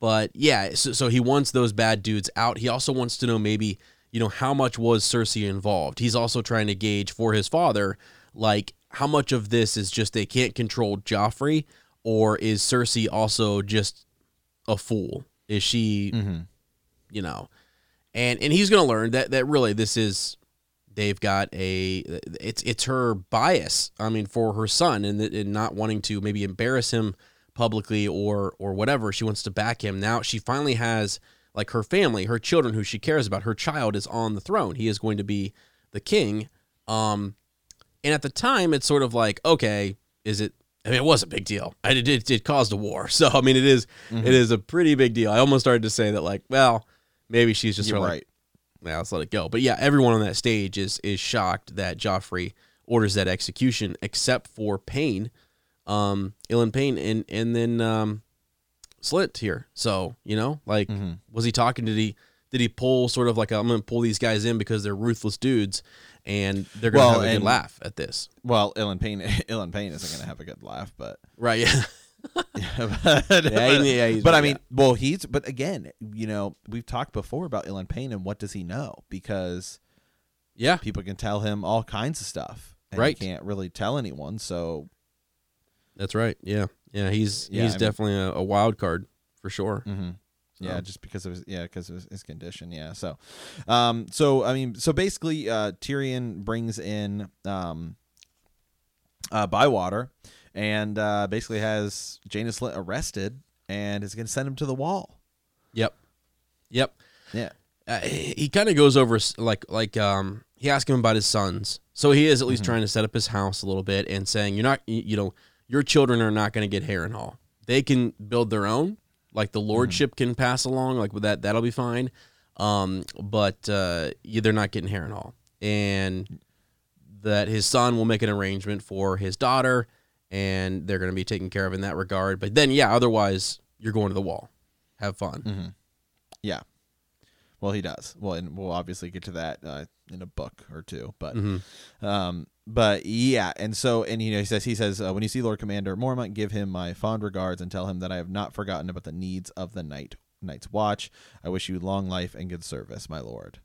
but yeah, so, so he wants those bad dudes out. He also wants to know maybe you know how much was Cersei involved. He's also trying to gauge for his father, like how much of this is just they can't control Joffrey, or is Cersei also just a fool? Is she, Mm-hmm. you know, and and he's gonna learn that that really this is they've got a it's it's her bias. I mean, for her son and, and not wanting to maybe embarrass him publicly or or whatever. She wants to back him. Now she finally has like her family, her children, who she cares about. Her child is on the throne. He is going to be the king. Um, and at the time, it's sort of like, okay, is it? I mean, it was a big deal. I did it, it caused a war. So I mean, it is- Mm-hmm. it is a pretty big deal. I almost started to say that like, well, maybe she's just You're sort of right. like, yeah, let's let it go. But yeah, everyone on that stage is is shocked that Joffrey orders that execution, except for Payne, um, Ilyn Payne, and and then um, Slint here. So you know, like, Mm-hmm. was he talking? Did he did he pull sort of like i I'm gonna pull these guys in because they're ruthless dudes, and they're gonna Well, have a good laugh at this, Well, Ilyn Payne, Ilyn Payne isn't going to have a good laugh, but right? Yeah, but, Yeah, he- yeah, he's- but I yeah. mean, well, he's but again, you know, we've talked before about Ilyn Payne and what does he know? Because yeah, people can tell him all kinds of stuff, and Right. He can't really tell anyone, so that's right. Yeah, yeah, he's Yeah, he's I mean- definitely a, a wild card for sure. mhm. yeah, just because of his yeah, because of his, his condition, yeah. So, um, so I mean, so basically, uh, Tyrion brings in um, uh, Bywater, and uh, basically has Slynt arrested, and is going to send him to the wall. Yep, yep. Yeah. uh, he, kind of goes over like like um he asked him about his sons so he is at least Mhm. trying to set up his house a little bit and saying you're not you, you know your children are not going to get Harrenhal they can build their own like the lordship can pass along like with that that'll be fine um but uh yeah, they're not getting Harrenhal and that his son will make an arrangement for his daughter and they're going to be taken care of in that regard but then yeah otherwise you're going to the wall have fun Mm-hmm. Yeah. Well, he does. Well, and we'll obviously get to that uh, in a book or two, but Mhm. um, but yeah, and so and you know he says he says uh, when you see Lord Commander Mormont, give him my fond regards and tell him that I have not forgotten about the needs of the night night's watch. I wish you long life and good service, my lord.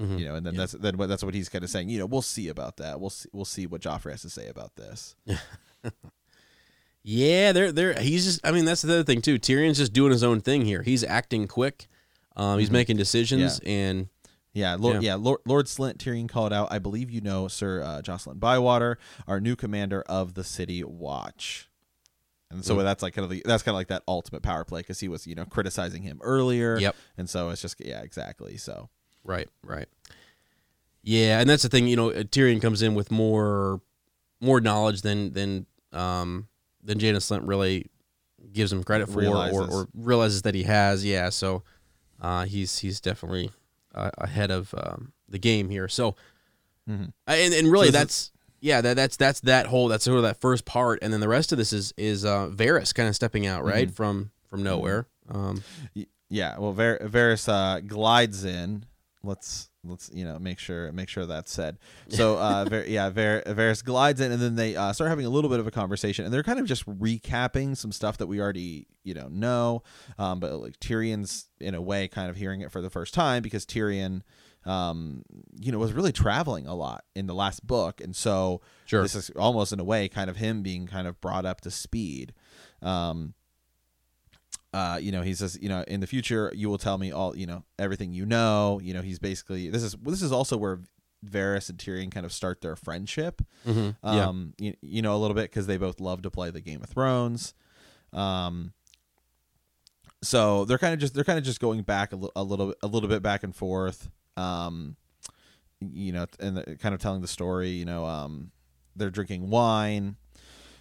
Mhm. You know, and then Yeah. that's then what that's what he's kind of saying. You know, we'll see about that. We'll see, we'll see what Joffrey has to say about this. Yeah, they're they're he's just I mean that's the other thing too. Tyrion's just doing his own thing here. He's acting quick. Um, he's Mhm. making decisions and Yeah, Lord, Yeah. yeah, Lord, Lord Slint Tyrion called out. I believe you know Sir uh, Jacelyn Bywater, our new commander of the City Watch. And so Mm. that's like kind of the, that's kind of like that ultimate power play because he was you know criticizing him earlier. Yep. And so it's just yeah, exactly. So right, right. Yeah, and that's the thing, you know, uh, Tyrion comes in with more more knowledge than than um than Janos Slint really gives him credit for or, Realizes. or realizes that he has. Yeah, so uh, he's he's definitely uh, ahead of um, the game here. So Mhm. Uh, and and really So that's yeah that that's that's that whole that's sort of that first part, and then the rest of this is is uh, Varys kind of stepping out right Mhm. from from nowhere. Um, yeah, well, Var- Varys uh, glides in. Let's let's you know make sure make sure that's said. So uh, Var- yeah, Var- Varys glides in, and then they uh, start having a little bit of a conversation, and they're kind of just recapping some stuff that we already you know know. Um, but like Tyrion's in a way kind of hearing it for the first time because Tyrion, um, you know, was really traveling a lot in the last book, and so sure. this is almost in a way kind of him being kind of brought up to speed. Um, uh, you know, he says, you know, in the future you will tell me all, you know, everything you know. You know, he's basically this is this is also where Varys and Tyrion kind of start their friendship. Mhm. Yeah. Um, you, you know, a little bit because they both love to play the Game of Thrones. Um, so they're kind of just they're kind of just going back a, li- a little a little bit back and forth. Um, you know, and the- kind of telling the story. You know, um, they're drinking wine.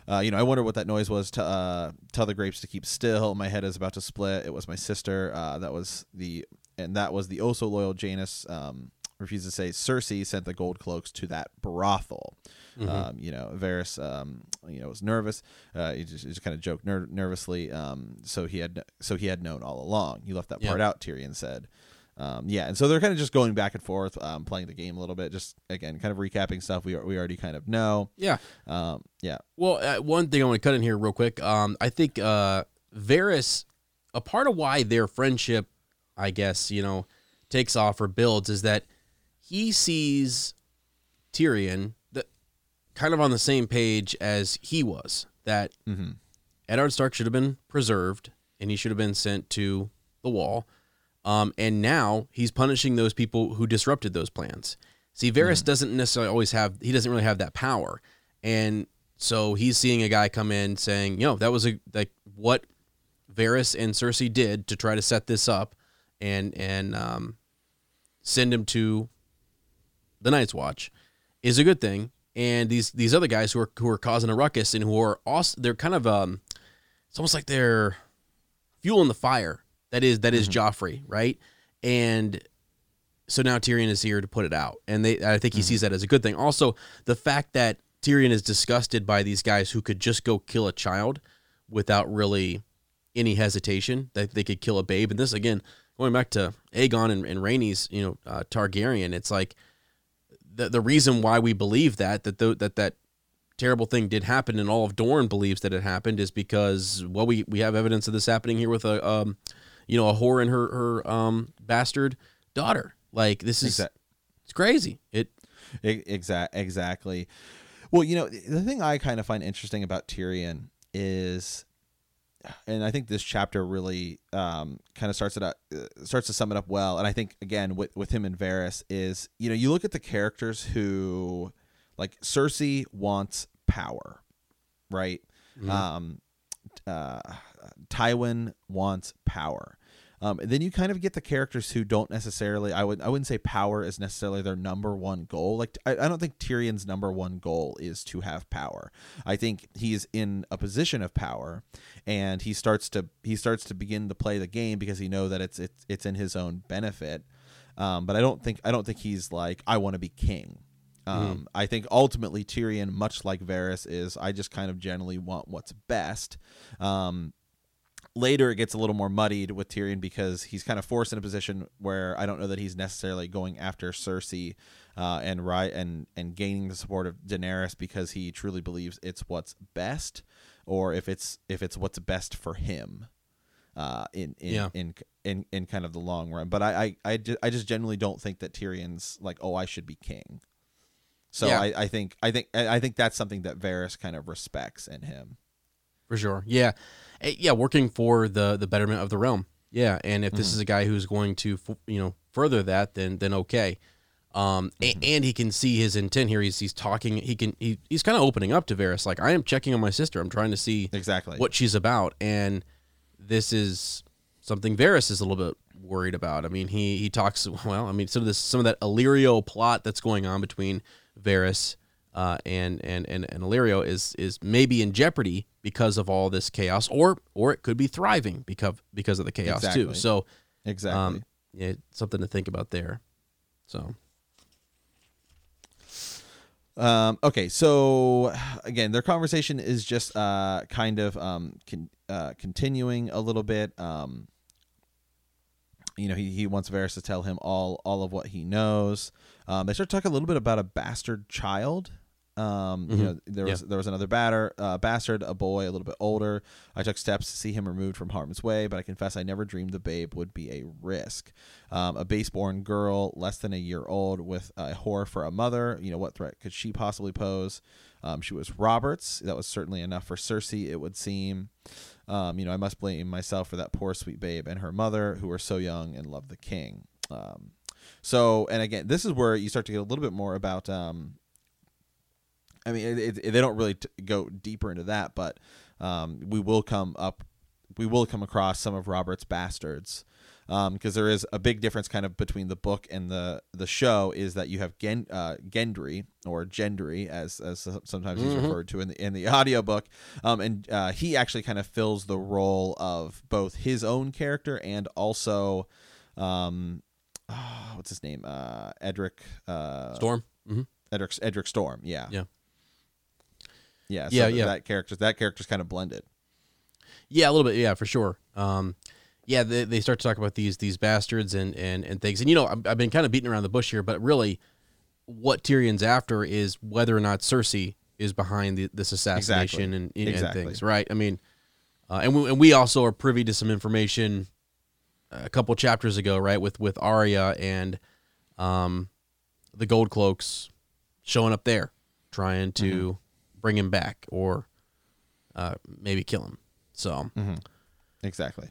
Uh, you know, I wonder what that noise was. To uh, tell the grapes to keep still. My head is about to split. It was my sister. Uh, that was the and that was the oh so loyal Janos. Um, refused to say Cersei sent the gold cloaks to that brothel. Um, you know, Varys, um, you know, was nervous. Uh, he just, he just kind of joked ner- nervously. Um, so he had so he had known all along. You left that Yeah. part out. Tyrion said. Um, yeah, and so they're kind of just going back and forth, um, playing the game a little bit. Just again, kind of recapping stuff we we already kind of know. Yeah. Um, yeah, Well, uh, one thing I want to cut in here real quick. Um, I think uh, Varys, a part of why their friendship, I guess you know, takes off or builds is that he sees Tyrion the, kind of on the same page as he was. That mm-hmm. Eddard Stark should have been preserved and he should have been sent to the wall. Um, and now he's punishing those people who disrupted those plans. See, Varys doesn't necessarily always have, he doesn't really have that power. And so he's seeing a guy come in saying, you know, that was a, like what Varys and Cersei did to try to set this up and, and, um, send him to the Night's Watch is a good thing. And these these other guys who are who are causing a ruckus and who are also they're kind of um it's almost like they're fueling the fire. That is that is Joffrey, right? And so now Tyrion is here to put it out. And they I think he sees that as a good thing. Also, the fact that Tyrion is disgusted by these guys who could just go kill a child without really any hesitation that they could kill a babe. And this again, going back to Aegon and, and Rhaenys, you know, uh, Targaryen, it's like the the reason why we believe that that the, that that terrible thing did happen and all of Dorne believes that it happened is because well we we have evidence of this happening here with a um you know a whore and her her um bastard daughter. Like this is Exact- it's crazy. It Exact exactly. Well, you know, the thing I kind of find interesting about Tyrion is and I think this chapter really um, kind of starts it up, uh, starts to sum it up well. And I think again with with him and Varys is you know you look at the characters who like Cersei wants power, right? Um, uh, Tywin wants power. Um, and then you kind of get the characters who don't necessarily. I would. I wouldn't say power is necessarily their number one goal. Like I, I don't think Tyrion's number one goal is to have power. I think he's in a position of power, and he starts to he starts to begin to play the game because he know that it's it's it's in his own benefit. Um, but I don't think I don't think he's like I want to be king. Um, I think ultimately Tyrion, much like Varys, is I just kind of generally want what's best. Um, later, it gets a little more muddied with Tyrion because he's kind of forced in a position where I don't know that he's necessarily going after Cersei uh, and right and and gaining the support of Daenerys because he truly believes it's what's best, or if it's if it's what's best for him. Uh, in in, Yeah. in in in kind of the long run, but I I I, ju- I just generally don't think that Tyrion's like oh I should be king. So Yeah. I, I think I think I I think that's something that Varys kind of respects in him. For sure. Yeah. Eh, Yeah, working for the the betterment of the realm. Yeah, and if this is a guy who's going to you know further that then then okay. Um a- and he can see his intent here. He's he's talking he can he, he's kind of opening up to Varys like I am checking on my sister. I'm trying to see Exactly. what she's about and this is something Varys is a little bit worried about. I mean, he he talks well, I mean some of this some of that Illyrio plot that's going on between Varys uh, and and and and Illyrio is is maybe in jeopardy because of all this chaos, or or it could be thriving because because of the chaos too. So Exactly. um, yeah, something to think about there. So Um, okay, so again, their conversation is just uh, kind of um, con- uh, continuing a little bit. Um, you know, he, he wants Varys to tell him all all of what he knows. Um, they start talking a little bit about a bastard child. Um, Mhm. You know, there was there was another batter, uh, bastard, a boy a little bit older. I took steps to see him removed from harm's way, but I confess I never dreamed the babe would be a risk. Um, a baseborn girl, less than a year old, with a whore for a mother. You know, what threat could she possibly pose? Um, she was Roberts. That was certainly enough for Cersei, it would seem. Um, you know, I must blame myself for that poor sweet babe and her mother, who were so young and loved the king. Um, so, and again, this is where you start to get a little bit more about. Um, I mean, it, it, they don't really t- go deeper into that, but um, we will come up, we will come across some of Robert's bastards, because there is a big difference kind of between the book and the the show. Is that you have Gen, uh, Gendry or Gendry as as sometimes he's Mhm. referred to in the in the audiobook, um, and uh, he actually kind of fills the role of both his own character and also. Um, ah, what's his name? Uh, Edric. Uh, Storm. hmm Edric Edric Storm. Yeah. Yeah. Yeah. So Yeah, yeah. That character. That character's kind of blended. Yeah, a little bit. Yeah, for sure. Um, yeah, they, they start to talk about these these bastards and and and things. And you know, I've, I've been kind of beating around the bush here, but really, what Tyrion's after is whether or not Cersei is behind the, this assassination Exactly. and, and Exactly. things, right? I mean, uh, and we, and we also are privy to some information a couple chapters ago, right, with with Arya and um, the Gold Cloaks showing up there, trying to bring him back or uh, maybe kill him. So. Exactly.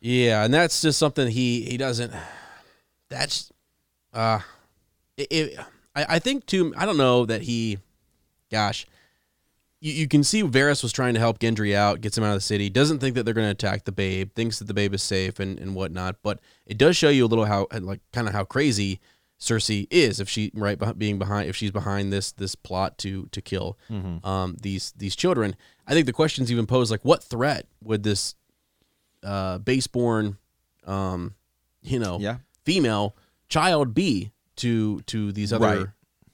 Yeah, and that's just something he he doesn't. That's, uh, it, it, I I think too. I don't know that he, gosh, you, you can see Varys was trying to help Gendry out, gets him out of the city. Doesn't think that they're going to attack the babe. Thinks that the babe is safe and and whatnot. But it does show you a little how like kind of how crazy Cersei is if she right being behind if she's behind this this plot to to kill um these these children. I think the questions even posed like what threat would this uh baseborn um you know Yeah. female child be to to these other Right.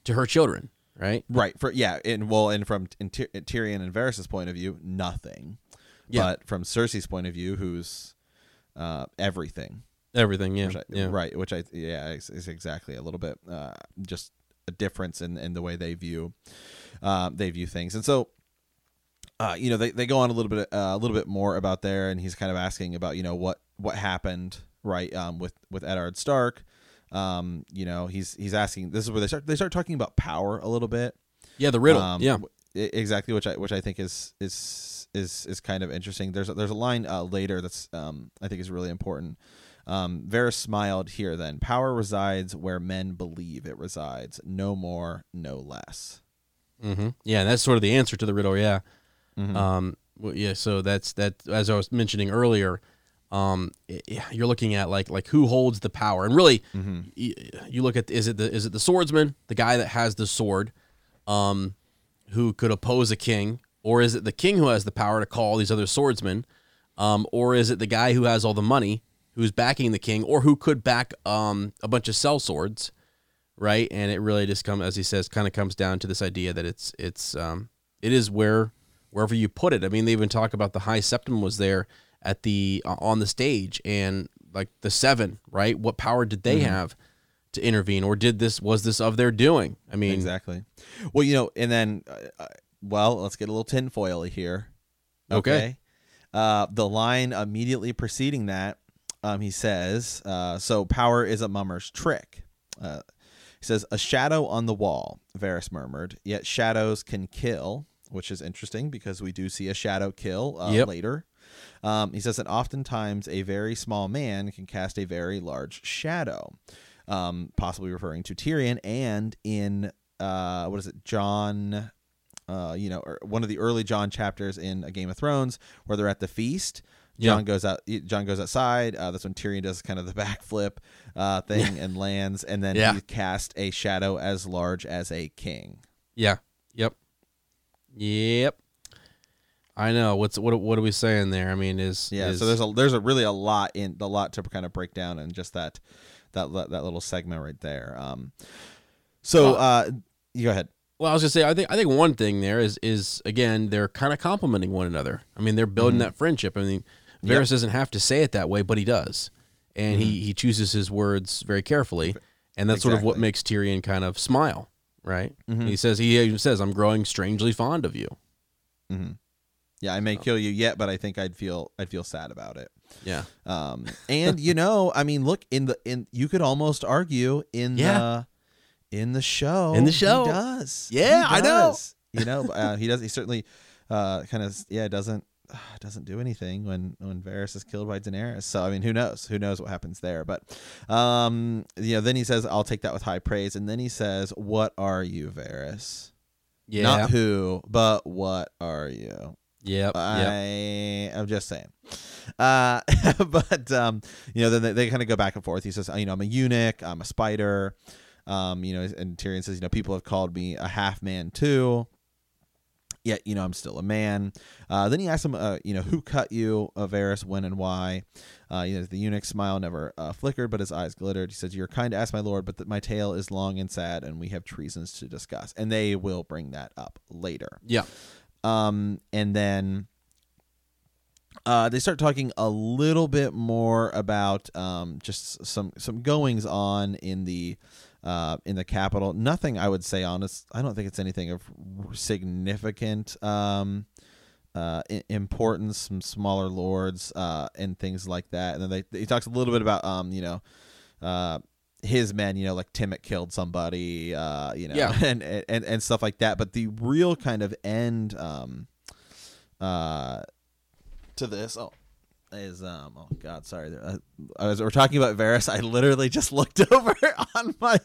to her children, right? Right. For yeah. And well, and from Tyrion and Varys' point of view, nothing. Yeah. But from Cersei's point of view, who's uh, everything. Everything, yeah. Which I, yeah. Right. Which I yeah exactly a little bit uh, just a difference in in the way they view um, they view things, and so. Uh, you know they, they go on a little bit uh, a little bit more about there and he's kind of asking about you know what what happened right um, with with Eddard Stark um, you know he's he's asking this is where they start they start talking about power a little bit Yeah, the riddle. um, yeah. exactly, which I which I think is is is is kind of interesting. There's a, there's a line uh, later that's um, I think is really important. Um, Varys smiled here. Then power resides where men believe it resides. No more, no less. Mm-hmm. Yeah, and that's sort of the answer to the riddle. Yeah. Mhm. Um. well, yeah. So that's that. As I was mentioning earlier, um, i- you're looking at like like who holds the power, and really, Mhm. y- you look at is it the is it the swordsman, the guy that has the sword, um, who could oppose a king, or is it the king who has the power to call these other swordsmen, um, or is it the guy who has all the money who's backing the king, or who could back um a bunch of sell swords, right? And it really just comes, as he says, kind of comes down to this idea that it's it's um it is where wherever you put it. I mean, they even talk about the high septon was there at the uh, on the stage, and like the seven, right? What power did they have to intervene, or did this was this of their doing? I mean, exactly. Well, you know, and then uh, uh, well, let's get a little tinfoily here. Okay. Uh, the line immediately preceding that, um, he says, uh, "So power is a mummer's trick." Uh, he says, "A shadow on the wall." Varys murmured. Yet shadows can kill, which is interesting because we do see a shadow kill uh, Yep. later. Um, he says that oftentimes a very small man can cast a very large shadow, um, possibly referring to Tyrion. And in uh, what is it, Jon? Uh, you know, or one of the early Jon chapters in A Game of Thrones, where they're at the feast. Yeah. Jon goes out. Jon goes outside. Uh, that's when Tyrion does kind of the backflip uh, thing and lands, and then Yeah. he cast a shadow as large as a king. yeah, yep, yep. I know. What's what? What are we saying there? I mean, is Yeah, is- so there's a there's a really a lot in a lot to kind of break down in just that that that, that little segment right there. Um, so Well- uh, you go ahead. Well, I was gonna say, I think I think one thing there is is again they're kind of complimenting one another. I mean, they're building that friendship. I mean, Varys Mm-hmm. Yep. doesn't have to say it that way, but he does, and he he chooses his words very carefully, and that's sort of what Mm-hmm. Makes Tyrion kind of smile, right? Mhm. He says he even says, "I'm growing strangely fond of you." hmm Yeah, I may kill you yet, but I think I'd feel I'd feel sad about it. Yeah, Um, and you know, I mean, look in the in you could almost argue in Yeah. the in the show In the show. he does Yeah, He I know. does. you know uh, he does he certainly uh kind of yeah doesn't doesn't do anything when when Varys is killed by Daenerys so I mean who knows who knows what happens there but um you know then he says I'll take that with high praise and then he says what are you Varys yeah, not who but what are you yep, I yep. I'm just saying. Uh, but um, you know, then they, they kind of go back and forth. He says, you know, I'm a eunuch, I'm a spider. Um, you know, and Tyrion says, you know, people have called me a half man too. Yet, you know, I'm still a man. Uh, then he asks him, uh, you know, who cut you, Varys, when and why? Uh, you know, the eunuch's smile never uh, flickered, but his eyes glittered. He says, "You're kind to ask, my lord, but that my tale is long and sad, and we have treasons to discuss." And they will bring that up later yeah. um, and then uh, they start talking a little bit more about um, just some some goings on in the uh, in the capital. Nothing I would say honest. I don't think it's anything of significant um, uh, importance. Some smaller lords uh, and things like that. And then they he talks a little bit about um, you know. Uh, his men, you know, like Timmet killed somebody, uh, you know, Yeah. and, and and stuff like that. But the real kind of end, um, uh, to this, oh, is um, oh God, sorry, uh, as we're talking about Varys, I literally just looked over on my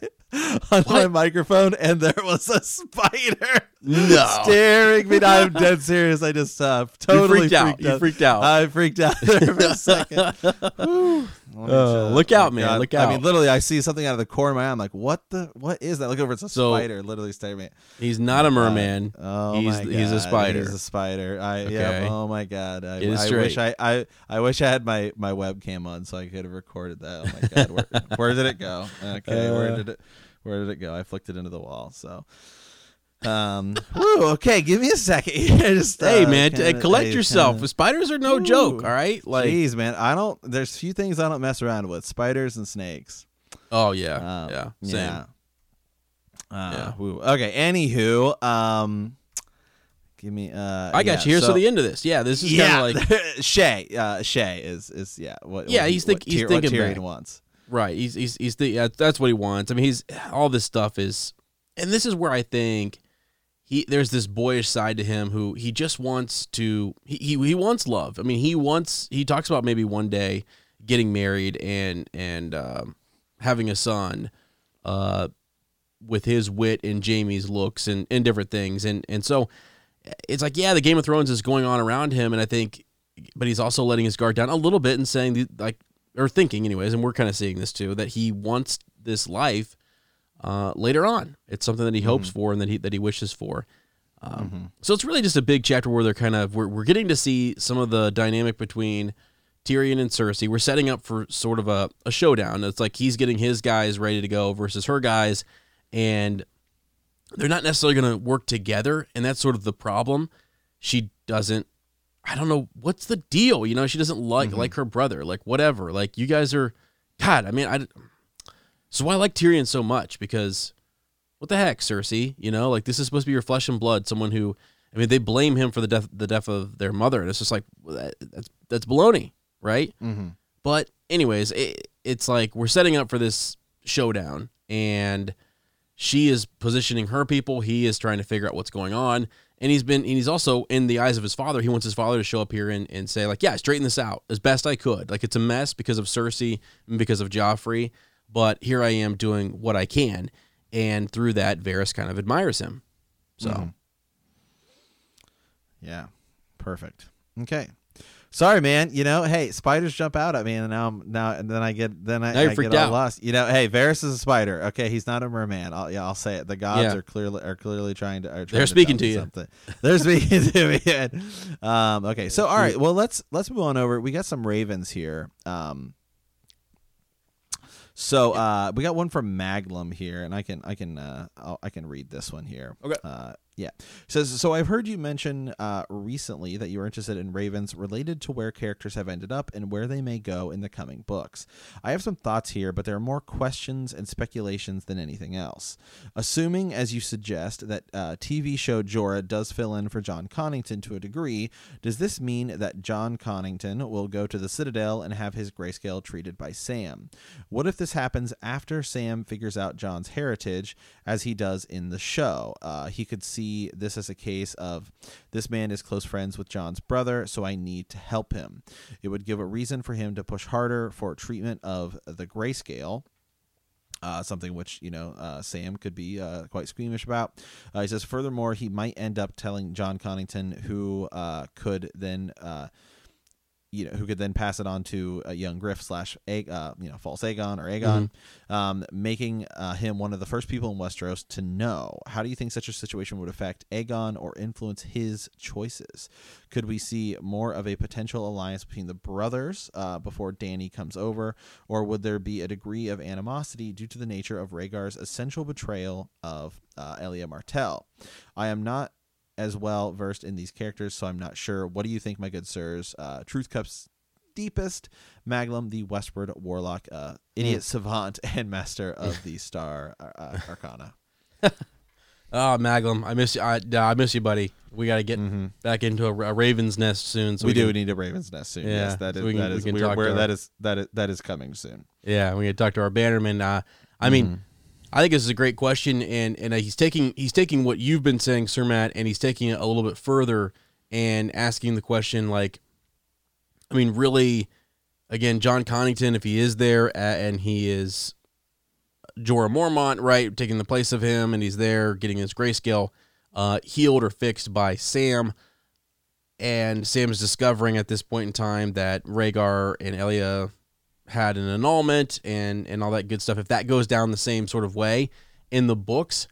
on my microphone, and there was a spider No. staring me. down. I'm dead serious. I just uh, totally you freaked out. You freaked out. I freaked out there for a second. Whew. Let me Oh, just- look out, man, look I mean, literally, I see something out of the corner of my eye. I'm like, what the? What is that? Look over. It's a So- spider literally staring at me. He's not a merman. Oh He's- my god, he's a spider. He's a spider. I yeah. Oh my god. I, I wish I. I I wish I had my my webcam on so I could have recorded that. Oh my god. Where, where did it go? Okay. where Uh. did it? Where did it go? I flicked it into the wall. So. Um. whew, okay. Give me a second. Just, hey, uh, man, kinda- collect hey, yourself. kinda- Spiders are no joke. All right, like, Jeez, man. I don't. There's a few things I don't mess around with: spiders and snakes. oh yeah, Um, yeah, same. Yeah. Uh, Yeah. whew. Okay. Anywho, um, give me. Uh, I got yeah, you here. So, so the end of this, yeah, this is yeah, kind of like Shae. Uh, Shae is is yeah. What? Yeah, what he's think- what he's what thinking Tyrion back. wants. Right. He's he's he's the yeah, that's what he wants. I mean, he's all this stuff is, and this is where I think he there's this boyish side to him who he just wants to he he, he wants love. I mean, he wants he talks about maybe one day getting married and and um, having a son, uh, with his wit and Jaime's looks and and different things and and so it's like yeah, the Game of Thrones is going on around him, and I think, but he's also letting his guard down a little bit and saying like or thinking anyways, and we're kind of seeing this too that he wants this life uh, later on. It's something that he hopes for and that he that he wishes for. Um, So it's really just a big chapter where they're kind of we're we're getting to see some of the dynamic between Tyrion and Cersei. We're setting up for sort of a, a showdown. It's like he's getting his guys ready to go versus her guys, and they're not necessarily going to work together, and that's sort of the problem. She doesn't. I don't know what's the deal. You know, she doesn't like like her brother. Like whatever. Like you guys are. God, I mean, I. So why I like Tyrion so much because, what the heck, Cersei? You know, like this is supposed to be your flesh and blood. Someone who, I mean, they blame him for the death the death of their mother, and it's just like that, that's that's baloney, right? Mm-hmm. But anyways, it, it's like we're setting up for this showdown, and she is positioning her people. He is trying to figure out what's going on, and he's been and he's also in the eyes of his father. He wants his father to show up here and, and say like, yeah, straighten this out as best I could. Like it's a mess because of Cersei and because of Joffrey, but here I am doing what I can, and through that, Varys kind of admires him. So Mhm. Yeah. Perfect. Okay. Sorry, man. You know, hey, spiders jump out at me, and now I'm now and then I get then I, I get all out. lost. You know, hey, Varys is a spider. Okay, he's not a merman. I'll, yeah, I'll say it. The gods Yeah. are clearly are clearly trying to. Are trying They're to speaking to you. Something. They're speaking to me. Um, okay, so all right. Well, let's let's move on over. We got some ravens here. Um, so uh, we got one from Maglum here, and I can I can uh, I'll, I can read this one here. Okay. Uh, Yeah. Says so. I've heard you mention uh, recently that you are interested in ravens related to where characters have ended up and where they may go in the coming books. I have some thoughts here, but there are more questions and speculations than anything else. Assuming, as you suggest, that uh, TV show Jorah does fill in for Jon Connington to a degree, does this mean that Jon Connington will go to the Citadel and have his grayscale treated by Sam? What if this happens after Sam figures out Jon's heritage, as he does in the show? Uh, he could see this as a case of this man is close friends with Jon's brother, so I need to help him. It would give a reason for him to push harder for treatment of the grayscale. Uh, something which you know uh, Sam could be uh, quite squeamish about. Uh, he says, furthermore, he might end up telling Jon Connington, who uh, could then uh, you know, who could then pass it on to a young Griff slash, uh, you know, false Aegon or Aegon, mm-hmm. um, making uh, him one of the first people in Westeros to know. How do you think such a situation would affect Aegon or influence his choices? Could we see more of a potential alliance between the brothers uh, before Dany comes over, or would there be a degree of animosity due to the nature of Rhaegar's essential betrayal of uh, Elia Martell? I am not as well versed in these characters, so I'm not sure. What do you think, my good sirs? Uh, Truth Cup's deepest, Maglum, the Westward Warlock, uh, idiot mm. savant, and master of the Star uh, uh Arcana. oh, Maglum, I miss you. I, I miss you, buddy. We got to get mm-hmm. back into a, a, Raven's Nest soon. So we, we do can, need a Raven's Nest soon. Yeah, yes, that is so can, that is we where, that is that is that is coming soon. Yeah, we can talk to our bannerman. Uh, I mm-hmm. I think this is a great question, and and he's taking he's taking what you've been saying, Sir Matt, and he's taking it a little bit further and asking the question like, I mean, really, again, Jon Connington, if he is there and he is Jorah Mormont, right, taking the place of him, and he's there getting his grayscale uh, healed or fixed by Sam, and Sam is discovering at this point in time that Rhaegar and Elia had an annulment and and all that good stuff if that goes down the same sort of way in the books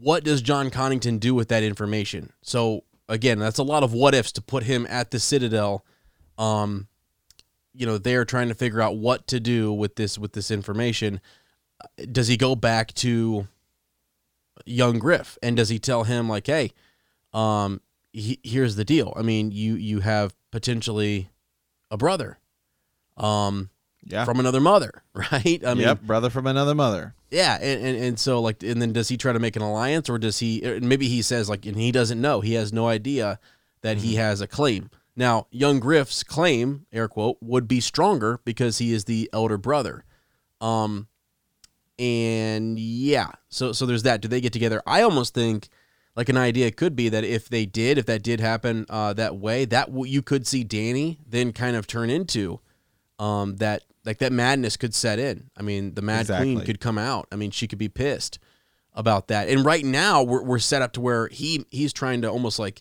what does jon connington do with that information? So again that's a lot of what ifs to put him at the citadel. Um you know they're trying to figure out what to do with this with this information. Does he go back to young griff? And does he tell him like hey um he, here's the deal. I mean you you have potentially a brother. Um yeah. from another mother, right? I mean, yep, brother from another mother. Yeah, and, and, and so like, and then does he try to make an alliance, or does he? Uh, maybe he says like, and he doesn't know. He has no idea that mm-hmm. he has a claim. Now, young Griff's claim, air quote, would be stronger because he is the elder brother. Um, and yeah, so so there's that. Do they get together? I almost think like an idea could be that if they did, if that did happen uh, that way, that w- you could see Dany then kind of turn into um, that like that madness could set in. I mean, the Mad exactly. Queen could come out. I mean, she could be pissed about that. And right now, we're we're set up to where he he's trying to almost like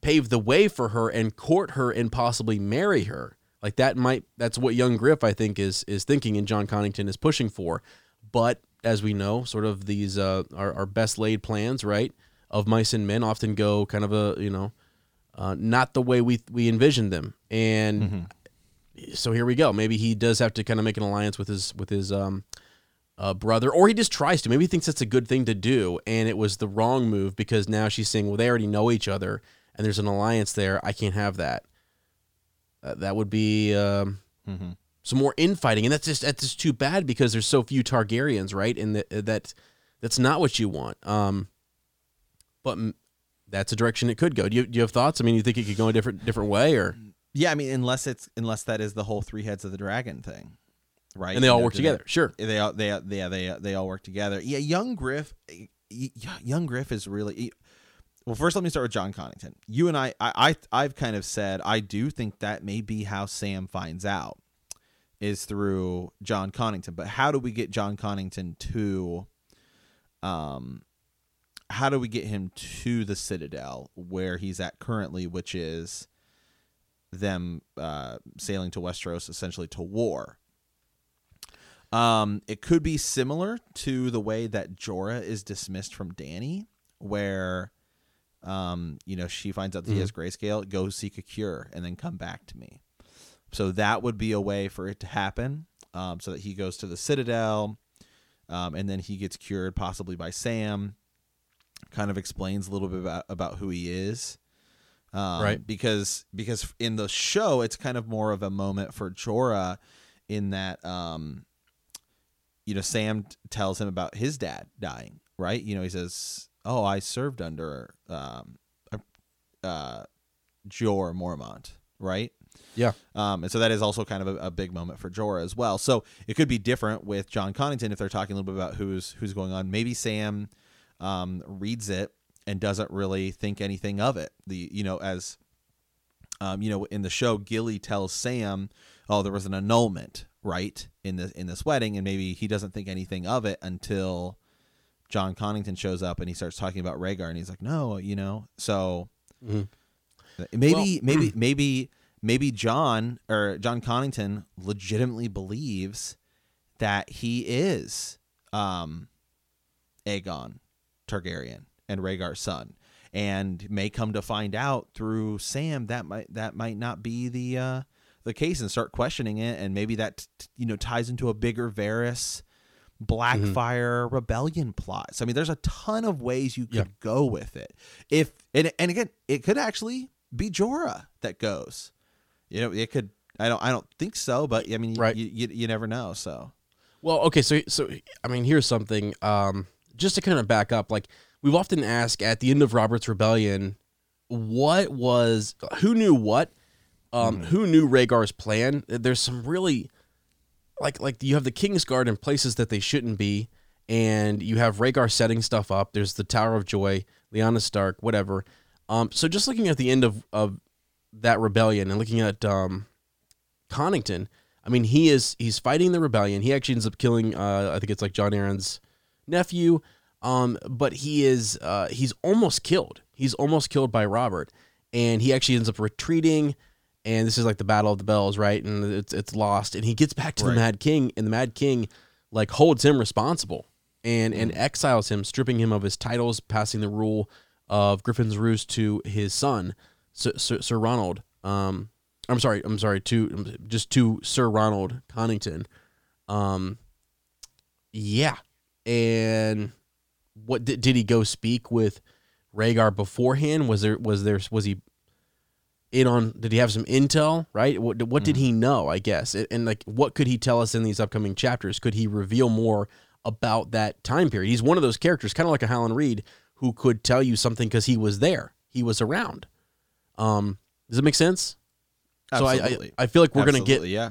pave the way for her and court her and possibly marry her. Like that might that's what young Griff I think is is thinking and Jon Connington is pushing for. But as we know, sort of these uh, our, our best laid plans, right, of mice and men often go kind of a you know uh, not the way we we envisioned them. And mm-hmm so here we go. Maybe he does have to kind of make an alliance with his with his um, uh, brother, or he just tries to. Maybe he thinks that's a good thing to do, and it was the wrong move because now she's saying, "Well, they already know each other, and there's an alliance there. I can't have that." Uh, that would be um, mm-hmm. some more infighting, and that's just that's just too bad because there's so few Targaryens, right? And that that that's not what you want. Um, but that's a direction it could go. Do you, do you have thoughts? I mean, you think it could go a different different way, or yeah, I mean, unless it's unless that is the whole three heads of the dragon thing, right? And they you all know, work together. They, sure. They all they yeah they they all work together. Yeah, young Griff, young Griff is really. Well, first let me start with Jon Connington. You and I, I, I I've kind of said I do think that may be how Sam finds out, is through Jon Connington. But how do we get Jon Connington to, um, how do we get him to the Citadel where he's at currently, which is them uh, sailing to Westeros essentially to war. Um, it could be similar to the way that Jorah is dismissed from Dany, where, um, you know, she finds out that mm-hmm. he has grayscale, go seek a cure, and then come back to me. So that would be a way for it to happen, um, so that he goes to the Citadel, um, and then he gets cured possibly by Sam, kind of explains a little bit about about who he is. Um, Right. Because because in the show, it's kind of more of a moment for Jorah, in that um, you know, Sam tells him about his dad dying. Right. You know, he says, "Oh, I served under um, uh, Jeor Mormont." Right. Yeah. Um, and so that is also kind of a, a big moment for Jorah as well. So it could be different with Jon Connington if they're talking a little bit about who's who's going on. Maybe Sam um, reads it and doesn't really think anything of it. The you know as um, you know in the show, Gilly tells Sam, "Oh, there was an annulment right in this in this wedding," and maybe he doesn't think anything of it until Jon Connington shows up and he starts talking about Rhaegar, and he's like, "No, you know." So Mhm. maybe maybe maybe maybe Jon or Jon Connington legitimately believes that he is um Aegon Targaryen and Rhaegar's son and may come to find out through Sam that might that might not be the uh the case and start questioning it and maybe that you know ties into a bigger Varys Blackfyre rebellion plots. I mean there's a ton of ways you could Yeah. go with it. If and and again it could actually be Jorah that goes. You know, it could. I don't. I don't think so, but I mean, Right. you, you you never know. So Well, okay, so so I mean, here's something. Um, just to kind of back up, like we've often asked at the end of Robert's Rebellion, what was who knew what, um, who knew Rhaegar's plan? There's some really, like like you have the King's Guard in places that they shouldn't be, and you have Rhaegar setting stuff up. There's the Tower of Joy, Lyanna Stark, whatever. Um, so just looking at the end of of that rebellion and looking at um, Connington, I mean, he is he's fighting the rebellion. He actually ends up killing, uh, I think it's like Jon Arryn's nephew. Um, but he is uh, he's almost killed. He's almost killed by Robert, and he actually ends up retreating. And this is like the Battle of the Bells, right? And it's it's lost, and he gets back to Right. the Mad King, and the Mad King like holds him responsible and and exiles him, stripping him of his titles, passing the rule of Griffin's Roost to his son, Sir, Sir, Sir Ronald. Um, I'm sorry, I'm sorry, to just to Sir Ronald Connington. Um, yeah, and what did, did he go speak with Rhaegar beforehand? Was there was there was he in on? Did he have some intel? Right? What what did he know? I guess, and, and like what could he tell us in these upcoming chapters? Could he reveal more about that time period? He's one of those characters, kind of like a Howland Reed, who could tell you something because he was there, he was around. Um, does it make sense? So I, I I feel like we're gonna get yeah.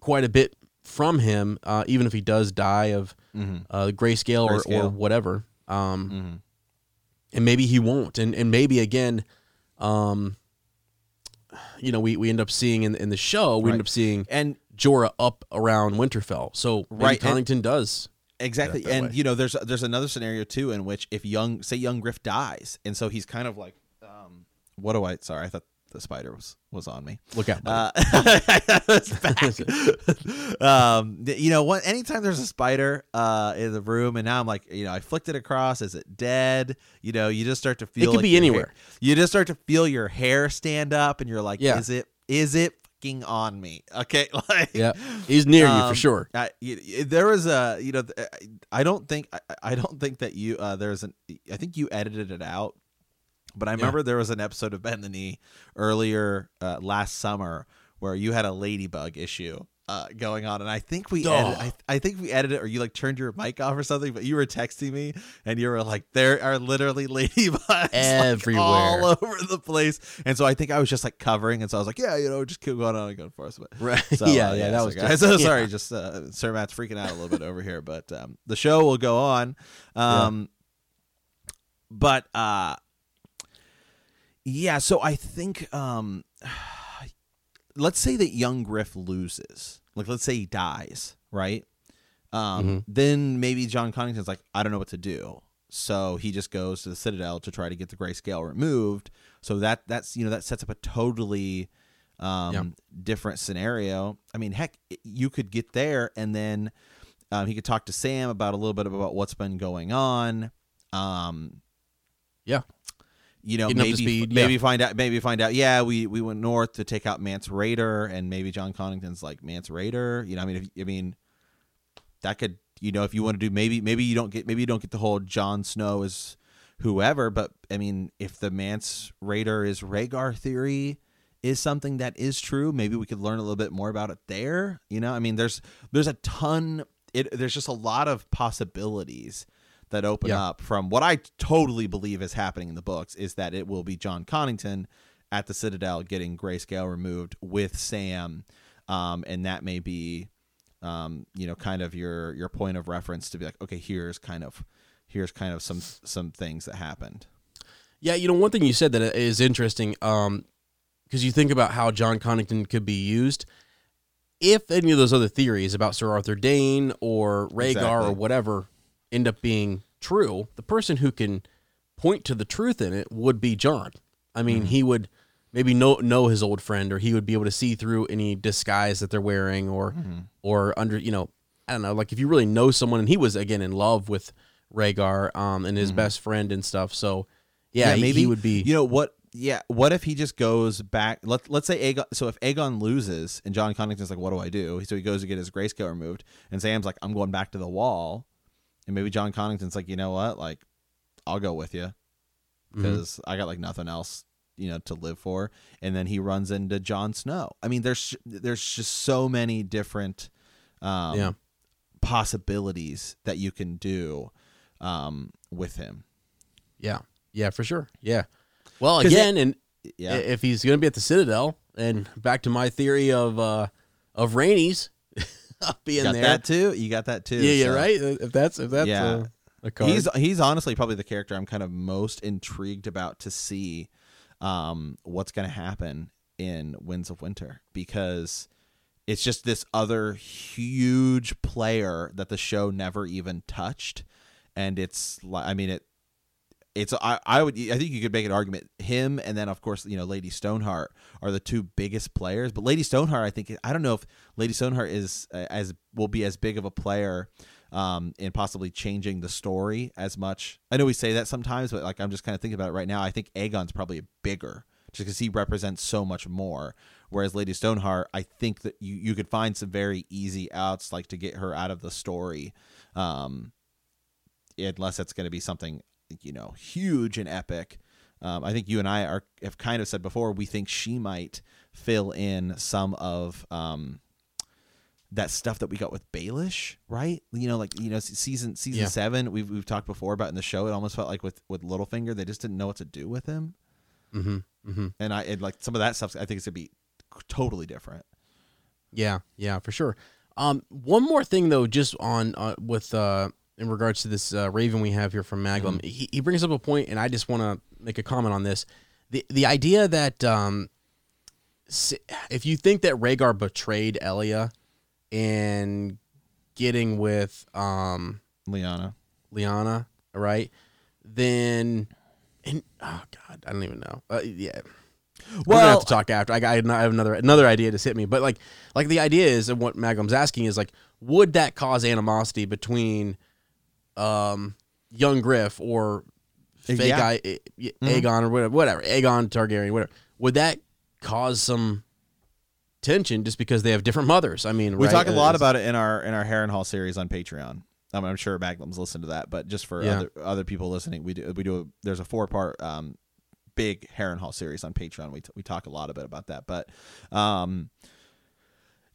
quite a bit from him, uh, even if he does die of Mhm. uh, grayscale, or, or whatever. Um, Mhm. and maybe he won't, and and maybe again, um, you know, we, we end up seeing in in the show, we Right. end up seeing And Jorah up around Winterfell. So Right, and- Connington does. exactly, and way. you know, there's there's another scenario too in which if young, say, young Griff dies, and so he's kind of like, um, what do I? Sorry, I thought the spider was was on me. Look out! Uh, um, you know what? Anytime there's a spider uh, in the room, and now I'm like, you know, I flicked it across. Is it dead? You know, you just start to feel. It could like be your hair- anywhere. you just start to feel your hair stand up, and you're like, Yeah. is it? Is it fucking on me? Okay, like, yeah, he's near you um, for sure. I, y- y- there was a, you know, I don't think, I, I don't think that you, uh, there's an, I think you edited it out, but I remember there was an episode of Bend the Knee earlier uh, last summer where you had a ladybug issue. Uh, going on, and I think we, edit, I, I think we edited, or you like turned your mic off or something. But you were texting me, and you were like, "There are literally ladybugs like, Everywhere. all over the place." And so I think I was just like covering, and so I was like, "Yeah, you know, just keep going on and going for us." But Right? so, yeah, uh, yeah, that so was guys. just- So yeah. sorry, just uh, Sir Matt's freaking out a little bit over here, but um, the show will go on. Um, But uh, yeah, so I think um, let's say that young Griff loses, like let's say he dies, right? Um, Mhm. Then maybe Jon Connington's like, I don't know what to do. So he just goes to the Citadel to try to get the grayscale removed. So that that's you know that sets up a totally um, Yeah. different scenario. I mean, heck, you could get there and then um, he could talk to Sam about a little bit about what's been going on. Um, Yeah. You know, Getting maybe maybe yeah. find out maybe find out. Yeah, we we went north to take out Mance Rayder, and maybe Jon Connington's like Mance Rayder. You know, I mean, if, I mean, that could you know if you want to do maybe maybe you don't get maybe you don't get the whole Jon Snow is whoever. But I mean, if the Mance Rayder is Rhaegar theory is something that is true, maybe we could learn a little bit more about it there. You know, I mean, there's there's a ton. It there's just a lot of possibilities that open Yeah. up from what I totally believe is happening in the books is that it will be Jon Connington at the Citadel getting grayscale removed with Sam, um, and that may be, um, you know, kind of your your point of reference to be like, okay, here's kind of here's kind of some some things that happened. Yeah, you know, one thing you said that is interesting, um, because you think about how Jon Connington could be used. If any of those other theories about Sir Arthur Dayne or Rhaegar Exactly. or whatever end up being true, the person who can point to the truth in it would be Jon. I mean, mm-hmm. he would maybe know know his old friend, or he would be able to see through any disguise that they're wearing, or mm-hmm. or under you know, I don't know, like if you really know someone, and he was again in love with Rhaegar, um, and his mm-hmm. best friend and stuff. So yeah, he- maybe he would be. You know what? Yeah, what if he just goes back? Let Let's say Aegon. So if Aegon loses and Jon Connington's like, "What do I do?" So he goes to get his grayscale removed, and Sam's like, "I'm going back to the wall," and maybe Jon Connington's like, "You know what? Like, I'll go with you Mm-hmm. because I got like nothing else." You know to live for, and then he runs into Jon Snow. I mean, there's there's just so many different um, Yeah. possibilities that you can do um, with him. Yeah, yeah, for sure. Yeah. Well, again, and Yeah, if he's going to be at the Citadel, and back to my theory of uh of Rhaenys being you got there. that too. You got that too. yeah, yeah, so- right. If that's if that's Yeah. uh, a card. He's he's honestly probably the character I'm kind of most intrigued about to see um, what's going to happen in Winds of Winter because it's just this other huge player that the show never even touched, and it's like I mean it. It's I, I would I think you could make an argument him and then of course you know Lady Stoneheart are the two biggest players but Lady Stoneheart I think I don't know if Lady Stoneheart is uh, as will be as big of a player um, in possibly changing the story as much. I know we say that sometimes, but like I'm just kind of thinking about it right now. I think Aegon's probably bigger just because he represents so much more. Whereas Lady Stoneheart, I think that you you could find some very easy outs like to get her out of the story, um, unless it's going to be something you know huge and epic. Um, I think you and I are have kind of said before we think she might fill in some of um, that stuff that we got with Baelish, right? You know, like you know, season season Yeah. seven, we've we've talked before about in the show. It almost felt like with with Littlefinger, they just didn't know what to do with him, mm-hmm, mm-hmm. and I and like some of that stuff. I think it's gonna be totally different. Yeah, yeah, for sure. Um, one more thing though, just on uh, with uh, in regards to this uh, Raven we have here from Maglum, he, he brings up a point, and I just want to make a comment on this. the The idea that um, if you think that Rhaegar betrayed Elia and getting with um Lyanna, Lyanna, right? Then, and oh god, I don't even know. Uh, yeah. We're gonna have to talk after. I, I have another another idea to hit me, but like like the idea is, and what Maglum's asking is like, would that cause animosity between um young Griff or fake Yeah. guy A- A- Aegon or whatever, whatever Aegon Targaryen, whatever? Would that cause some tension just because they have different mothers? I mean, we right? talk a lot about it in our in our Harrenhal series on Patreon. Um, I'm sure Magnum's listened to that, but just for Yeah. other other people listening, we do we do a, there's a four part um big Harrenhal series on Patreon. We t- we talk a lot a bit about that, but um.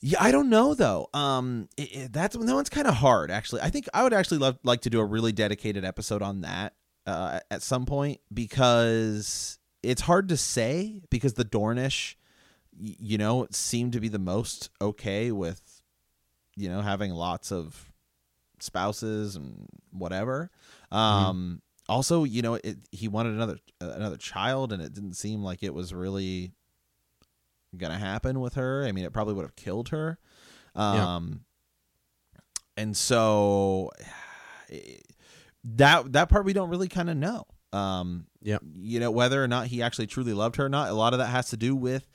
Yeah, I don't know though. Um, it, it- that's that one's kind of hard actually. I think I would actually love like to do a really dedicated episode on that uh, at some point because it's hard to say because the Dornish, you know, seem to be the most okay with, you know, having lots of spouses and whatever. Um, also, you know, it, he wanted another another child, and it didn't seem like it was really gonna happen with her. I mean, it probably would have killed her. Yeah. Um, and so that that part we don't really kind of know. Um, Yeah. you know whether or not he actually truly loved her or not. A lot of that has to do with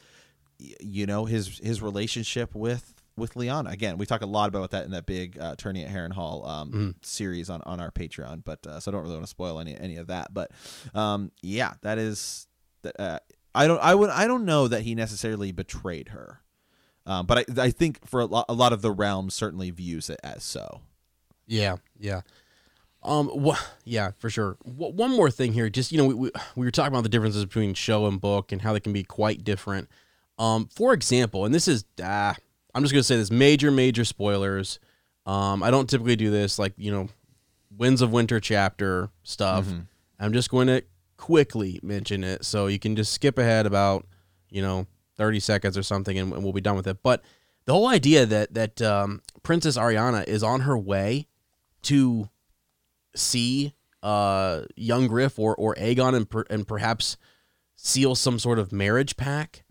you know his his relationship with with Lyanna. Again, we talk a lot about that in that big uh, tourney at Harrenhal um, Mhm. series on, on our Patreon. But uh, so I don't really want to spoil any any of that. But um, yeah, that is. that, Uh, I don't. I would. I don't know that he necessarily betrayed her. Um, but I, I think for a lot, a lot of the realm certainly views it as so. Yeah, yeah. Um, wha- yeah, for sure. W- one more thing here, just you know, we, we we were talking about the differences between show and book and how they can be quite different. Um, for example, and this is ah, I'm just gonna say this major major spoilers. Um, I don't typically do this, like you know, Winds of Winter chapter stuff. I'm just going to quickly mention it, so you can just skip ahead about you know 30 seconds or something, and, and we'll be done with it. But the whole idea that that um, Princess Arianne is on her way to see uh, young Griff or or Aegon and per, and perhaps seal some sort of marriage pack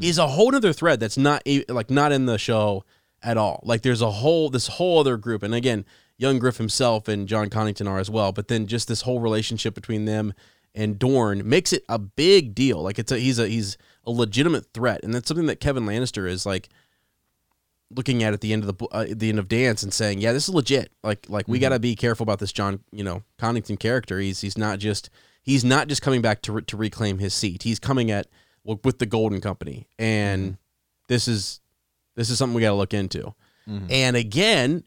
is a whole other thread that's not like not in the show at all. Like there's a whole this whole other group, and again, young Griff himself and Jon Connington are as well. But then just this whole relationship between them and Dorne makes it a big deal. Like it's a he's a he's a legitimate threat, and that's something that Kevan Lannister is like looking at at the end of the uh, at the end of Dance and saying, "Yeah, this is legit. Like like we mm-hmm. got to be careful about this Jon, you know, Connington character. He's he's not just he's not just coming back to re- to reclaim his seat. He's coming at well, with the Golden Company, and mm-hmm. this is this is something we got to look into. Mm-hmm. And again,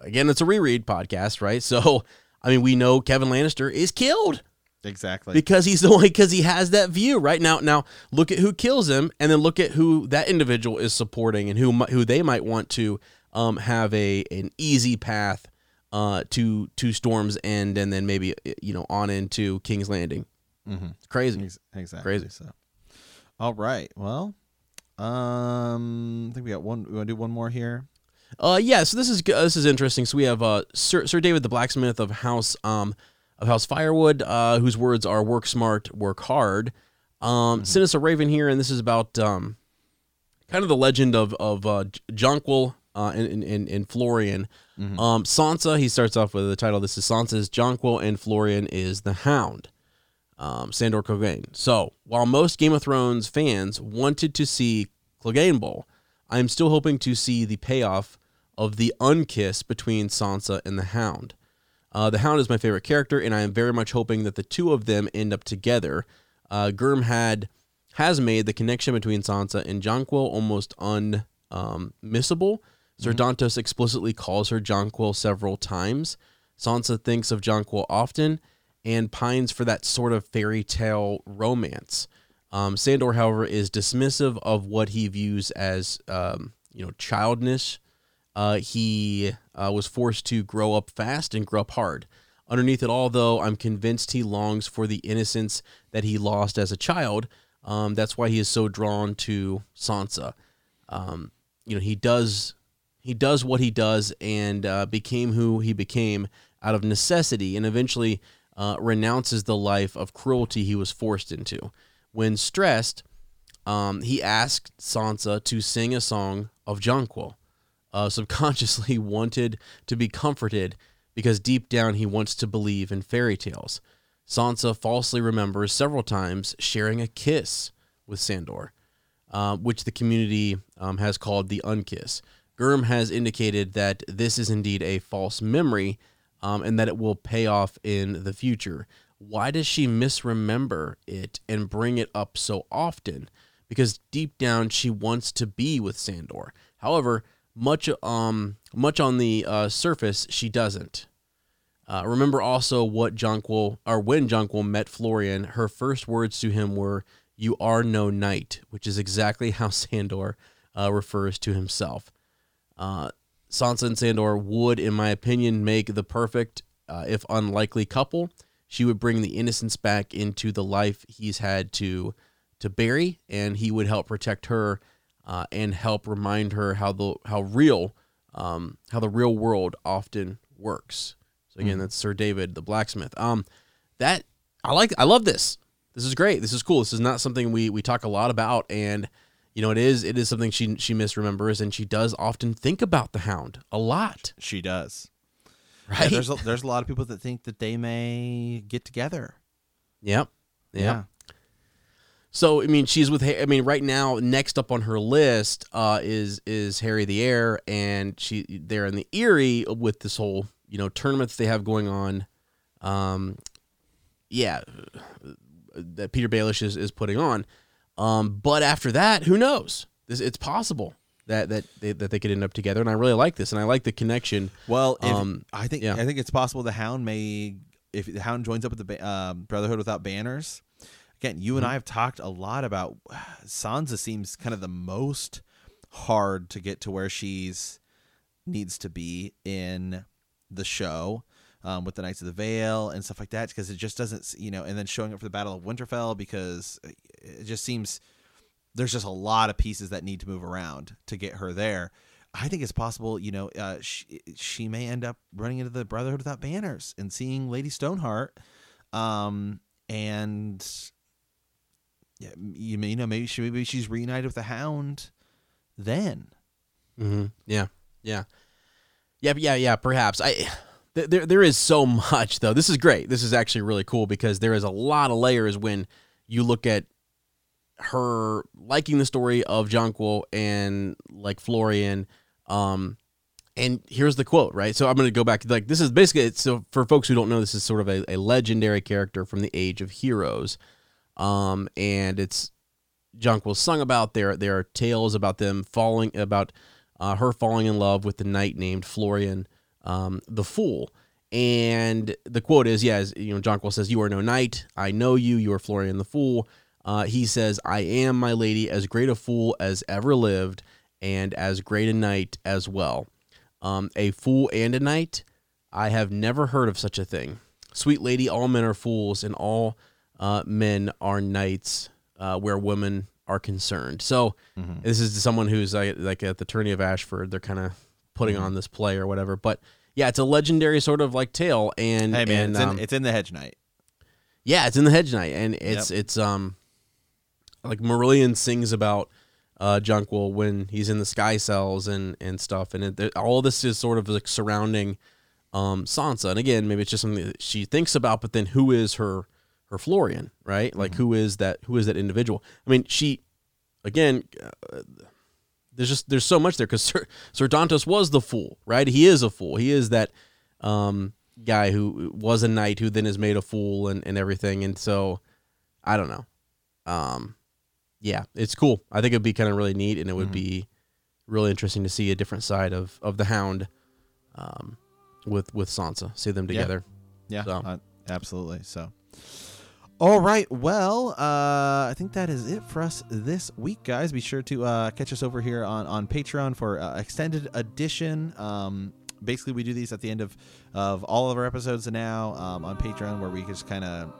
again, it's a reread podcast, right? So I mean, we know Kevan Lannister is killed Exactly. because he's the one because he has that view right now now look at who kills him and then look at who that individual is supporting and who who they might want to um have a an easy path uh to to storm's end and then maybe you know on into king's landing Mm-hmm. it's crazy Ex- Exactly. Crazy. So, all right. Well, um, I think we got one. We want to do one more here. Uh, yeah. So this is g- this is interesting. So we have uh Sir, Sir David the blacksmith of House um of House Firewood, uh, whose words are "work smart, work hard." Um, sent us a raven here, and this is about um kind of the legend of of uh, Jonquil uh, and, and and Florian. Um, Sansa. He starts off with the title. This is Sansa's Jonquil, and Florian is the Hound. Um, Sandor Clegane. So while most Game of Thrones fans wanted to see Clegane Bowl, I am still hoping to see the payoff of the unkiss between Sansa and the Hound. Uh, the Hound is my favorite character, and I am very much hoping that the two of them end up together. Uh, Gurm had has made the connection between Sansa and Jonquil almost unmissable. Um, missable. Dantos explicitly calls her Jonquil several times. Sansa thinks of Jonquil often and pines for that sort of fairy tale romance. Um, Sandor, however, is dismissive of what he views as, um, you know, childness. Uh, he uh, was forced to grow up fast and grow up hard. Underneath it all, though, I'm convinced he longs for the innocence that he lost as a child. Um, that's why he is so drawn to Sansa. Um, you know, he does he does what he does and uh, became who he became out of necessity, and eventually uh, renounces the life of cruelty he was forced into. When stressed, um, he asked Sansa to sing a song of Jonquil. Uh, subconsciously wanted to be comforted because deep down he wants to believe in fairy tales. Sansa falsely remembers several times sharing a kiss with Sandor, uh, which the community um, has called the unkiss. Gurm has indicated that this is indeed a false memory um, and that it will pay off in the future. Why does she misremember it and bring it up so often? Because deep down she wants to be with Sandor. However, much um much on the uh, surface she doesn't. Uh, remember also what Jonquil or when Jonquil met Florian, her first words to him were "You are no knight," which is exactly how Sandor uh, refers to himself. Uh, Sansa and Sandor would, in my opinion, make the perfect, uh, if unlikely, couple. She would bring the innocence back into the life he's had to to bury, and he would help protect her uh, and help remind her how the how real um, how the real world often works. So again, that's Sir David the blacksmith. Um, that I like. I love this. This is great. This is cool. This is not something we we talk a lot about, and you know, it is it is something she she misremembers, and she does often think about the Hound a lot, She does. Yeah, right? there's a, there's a lot of people that think that they may get together. yep. Yep. So I mean, she's with. I mean, right now, next up on her list uh, is is Harry the Heir, and she they're in the Eyrie with this whole you know tournament that they have going on. Um, yeah, that Petyr Baelish is is putting on. Um, but after that, who knows? This it's possible. That that they, that they could end up together, and I really like this, and I like the connection. Well, if, Um, I think yeah. I think it's possible the Hound may if the Hound joins up with the um, Brotherhood without banners. Again, you and Mm-hmm. I have talked a lot about Sansa seems kind of the most hard to get to where she's needs to be in the show um, with the Knights of the Vale and stuff like that because it just doesn't you know and then showing up for the Battle of Winterfell because it just seems there's just a lot of pieces that need to move around to get her there. I think it's possible, you know, uh, she, she may end up running into the Brotherhood without banners and seeing Lady Stoneheart, um, and yeah, you, know, maybe she maybe she's reunited with the Hound. Then, Mm-hmm. Yeah, yeah, yeah, yeah, yeah. Perhaps I. th- There, there is so much though. This is great. This is actually really cool because there is a lot of layers when you look at her liking the story of Jonquil and like Florian. Um, and here's the quote, right? So I'm going to go back. Like this is basically so for folks who don't know, this is sort of a, a legendary character from the Age of Heroes. Um, and it's Jonquil sung about. There, there are tales about them falling, about uh, her falling in love with the knight named Florian, um, the Fool. And the quote is, yeah, as, you know, Jonquil says, "You are no knight. I know you. You are Florian the Fool." Uh, he says, "I am, my lady, as great a fool as ever lived, and as great a knight as well. Um, a fool and a knight. I have never heard of such a thing. Sweet lady, all men are fools, and all uh, men are knights uh, where women are concerned. So this is someone who's like, like at the tourney of Ashford. They're kind of putting on this play or whatever. But yeah, it's a legendary sort of like tale. And hey man, and, it's, in, um, it's in the Hedge Knight. yeah, it's in the Hedge Knight, and it's it's um like Marillion sings about uh Jonquil when he's in the Sky Cells and and stuff, and it, all this is sort of like surrounding um Sansa. And again, maybe it's just something that she thinks about, but then who is her her Florian, right? Like who is that who is that individual? I mean, she again. Uh, there's just there's so much there because Sir, Sir Dantos was the fool, right? He is a fool. He is that um, guy who was a knight who then is made a fool and, and everything. And so I don't know. Um, yeah, it's cool. I think it'd be kind of really neat, and it would be really interesting to see a different side of of the Hound um, with with Sansa. See them Yeah. together. Yeah, So. uh, absolutely. So, all right. Well, uh, I think that is it for us this week, guys. Be sure to uh, catch us over here on on Patreon for uh, extended edition. Um, basically, we do these at the end of of all of our episodes now um, on Patreon, where we just kind of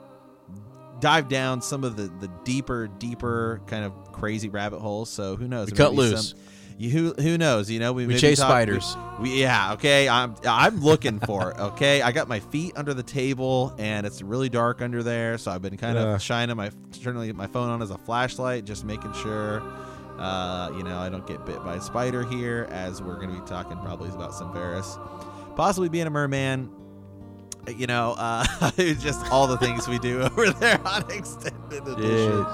dive down some of the the deeper, deeper kind of crazy rabbit holes. So who knows? We cut loose. Some, you, who who knows? You know, we, We chase talk- spiders. we, we yeah okay. I'm I'm looking for it. Okay, I got my feet under the table and it's really dark under there, so I've been kind Yeah. of shining my turning my phone on as a flashlight, just making sure. Uh, you know, I don't get bit by a spider here, as we're going to be talking probably about some Varys, possibly being a merman. You know, uh, just all the things we do over there on extended edition.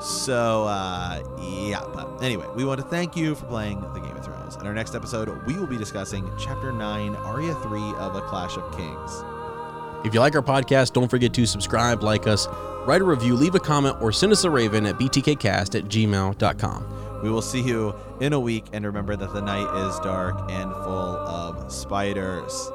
So, uh, yeah. But anyway, we want to thank you for playing the Game of Thrones. In our next episode, we will be discussing Chapter 9, Arya 3 of A Clash of Kings. If you like our podcast, don't forget to subscribe, like us, write a review, leave a comment, or send us a raven at btkcast at gmail.com. We will see you in a week, and remember that the night is dark and full of spiders.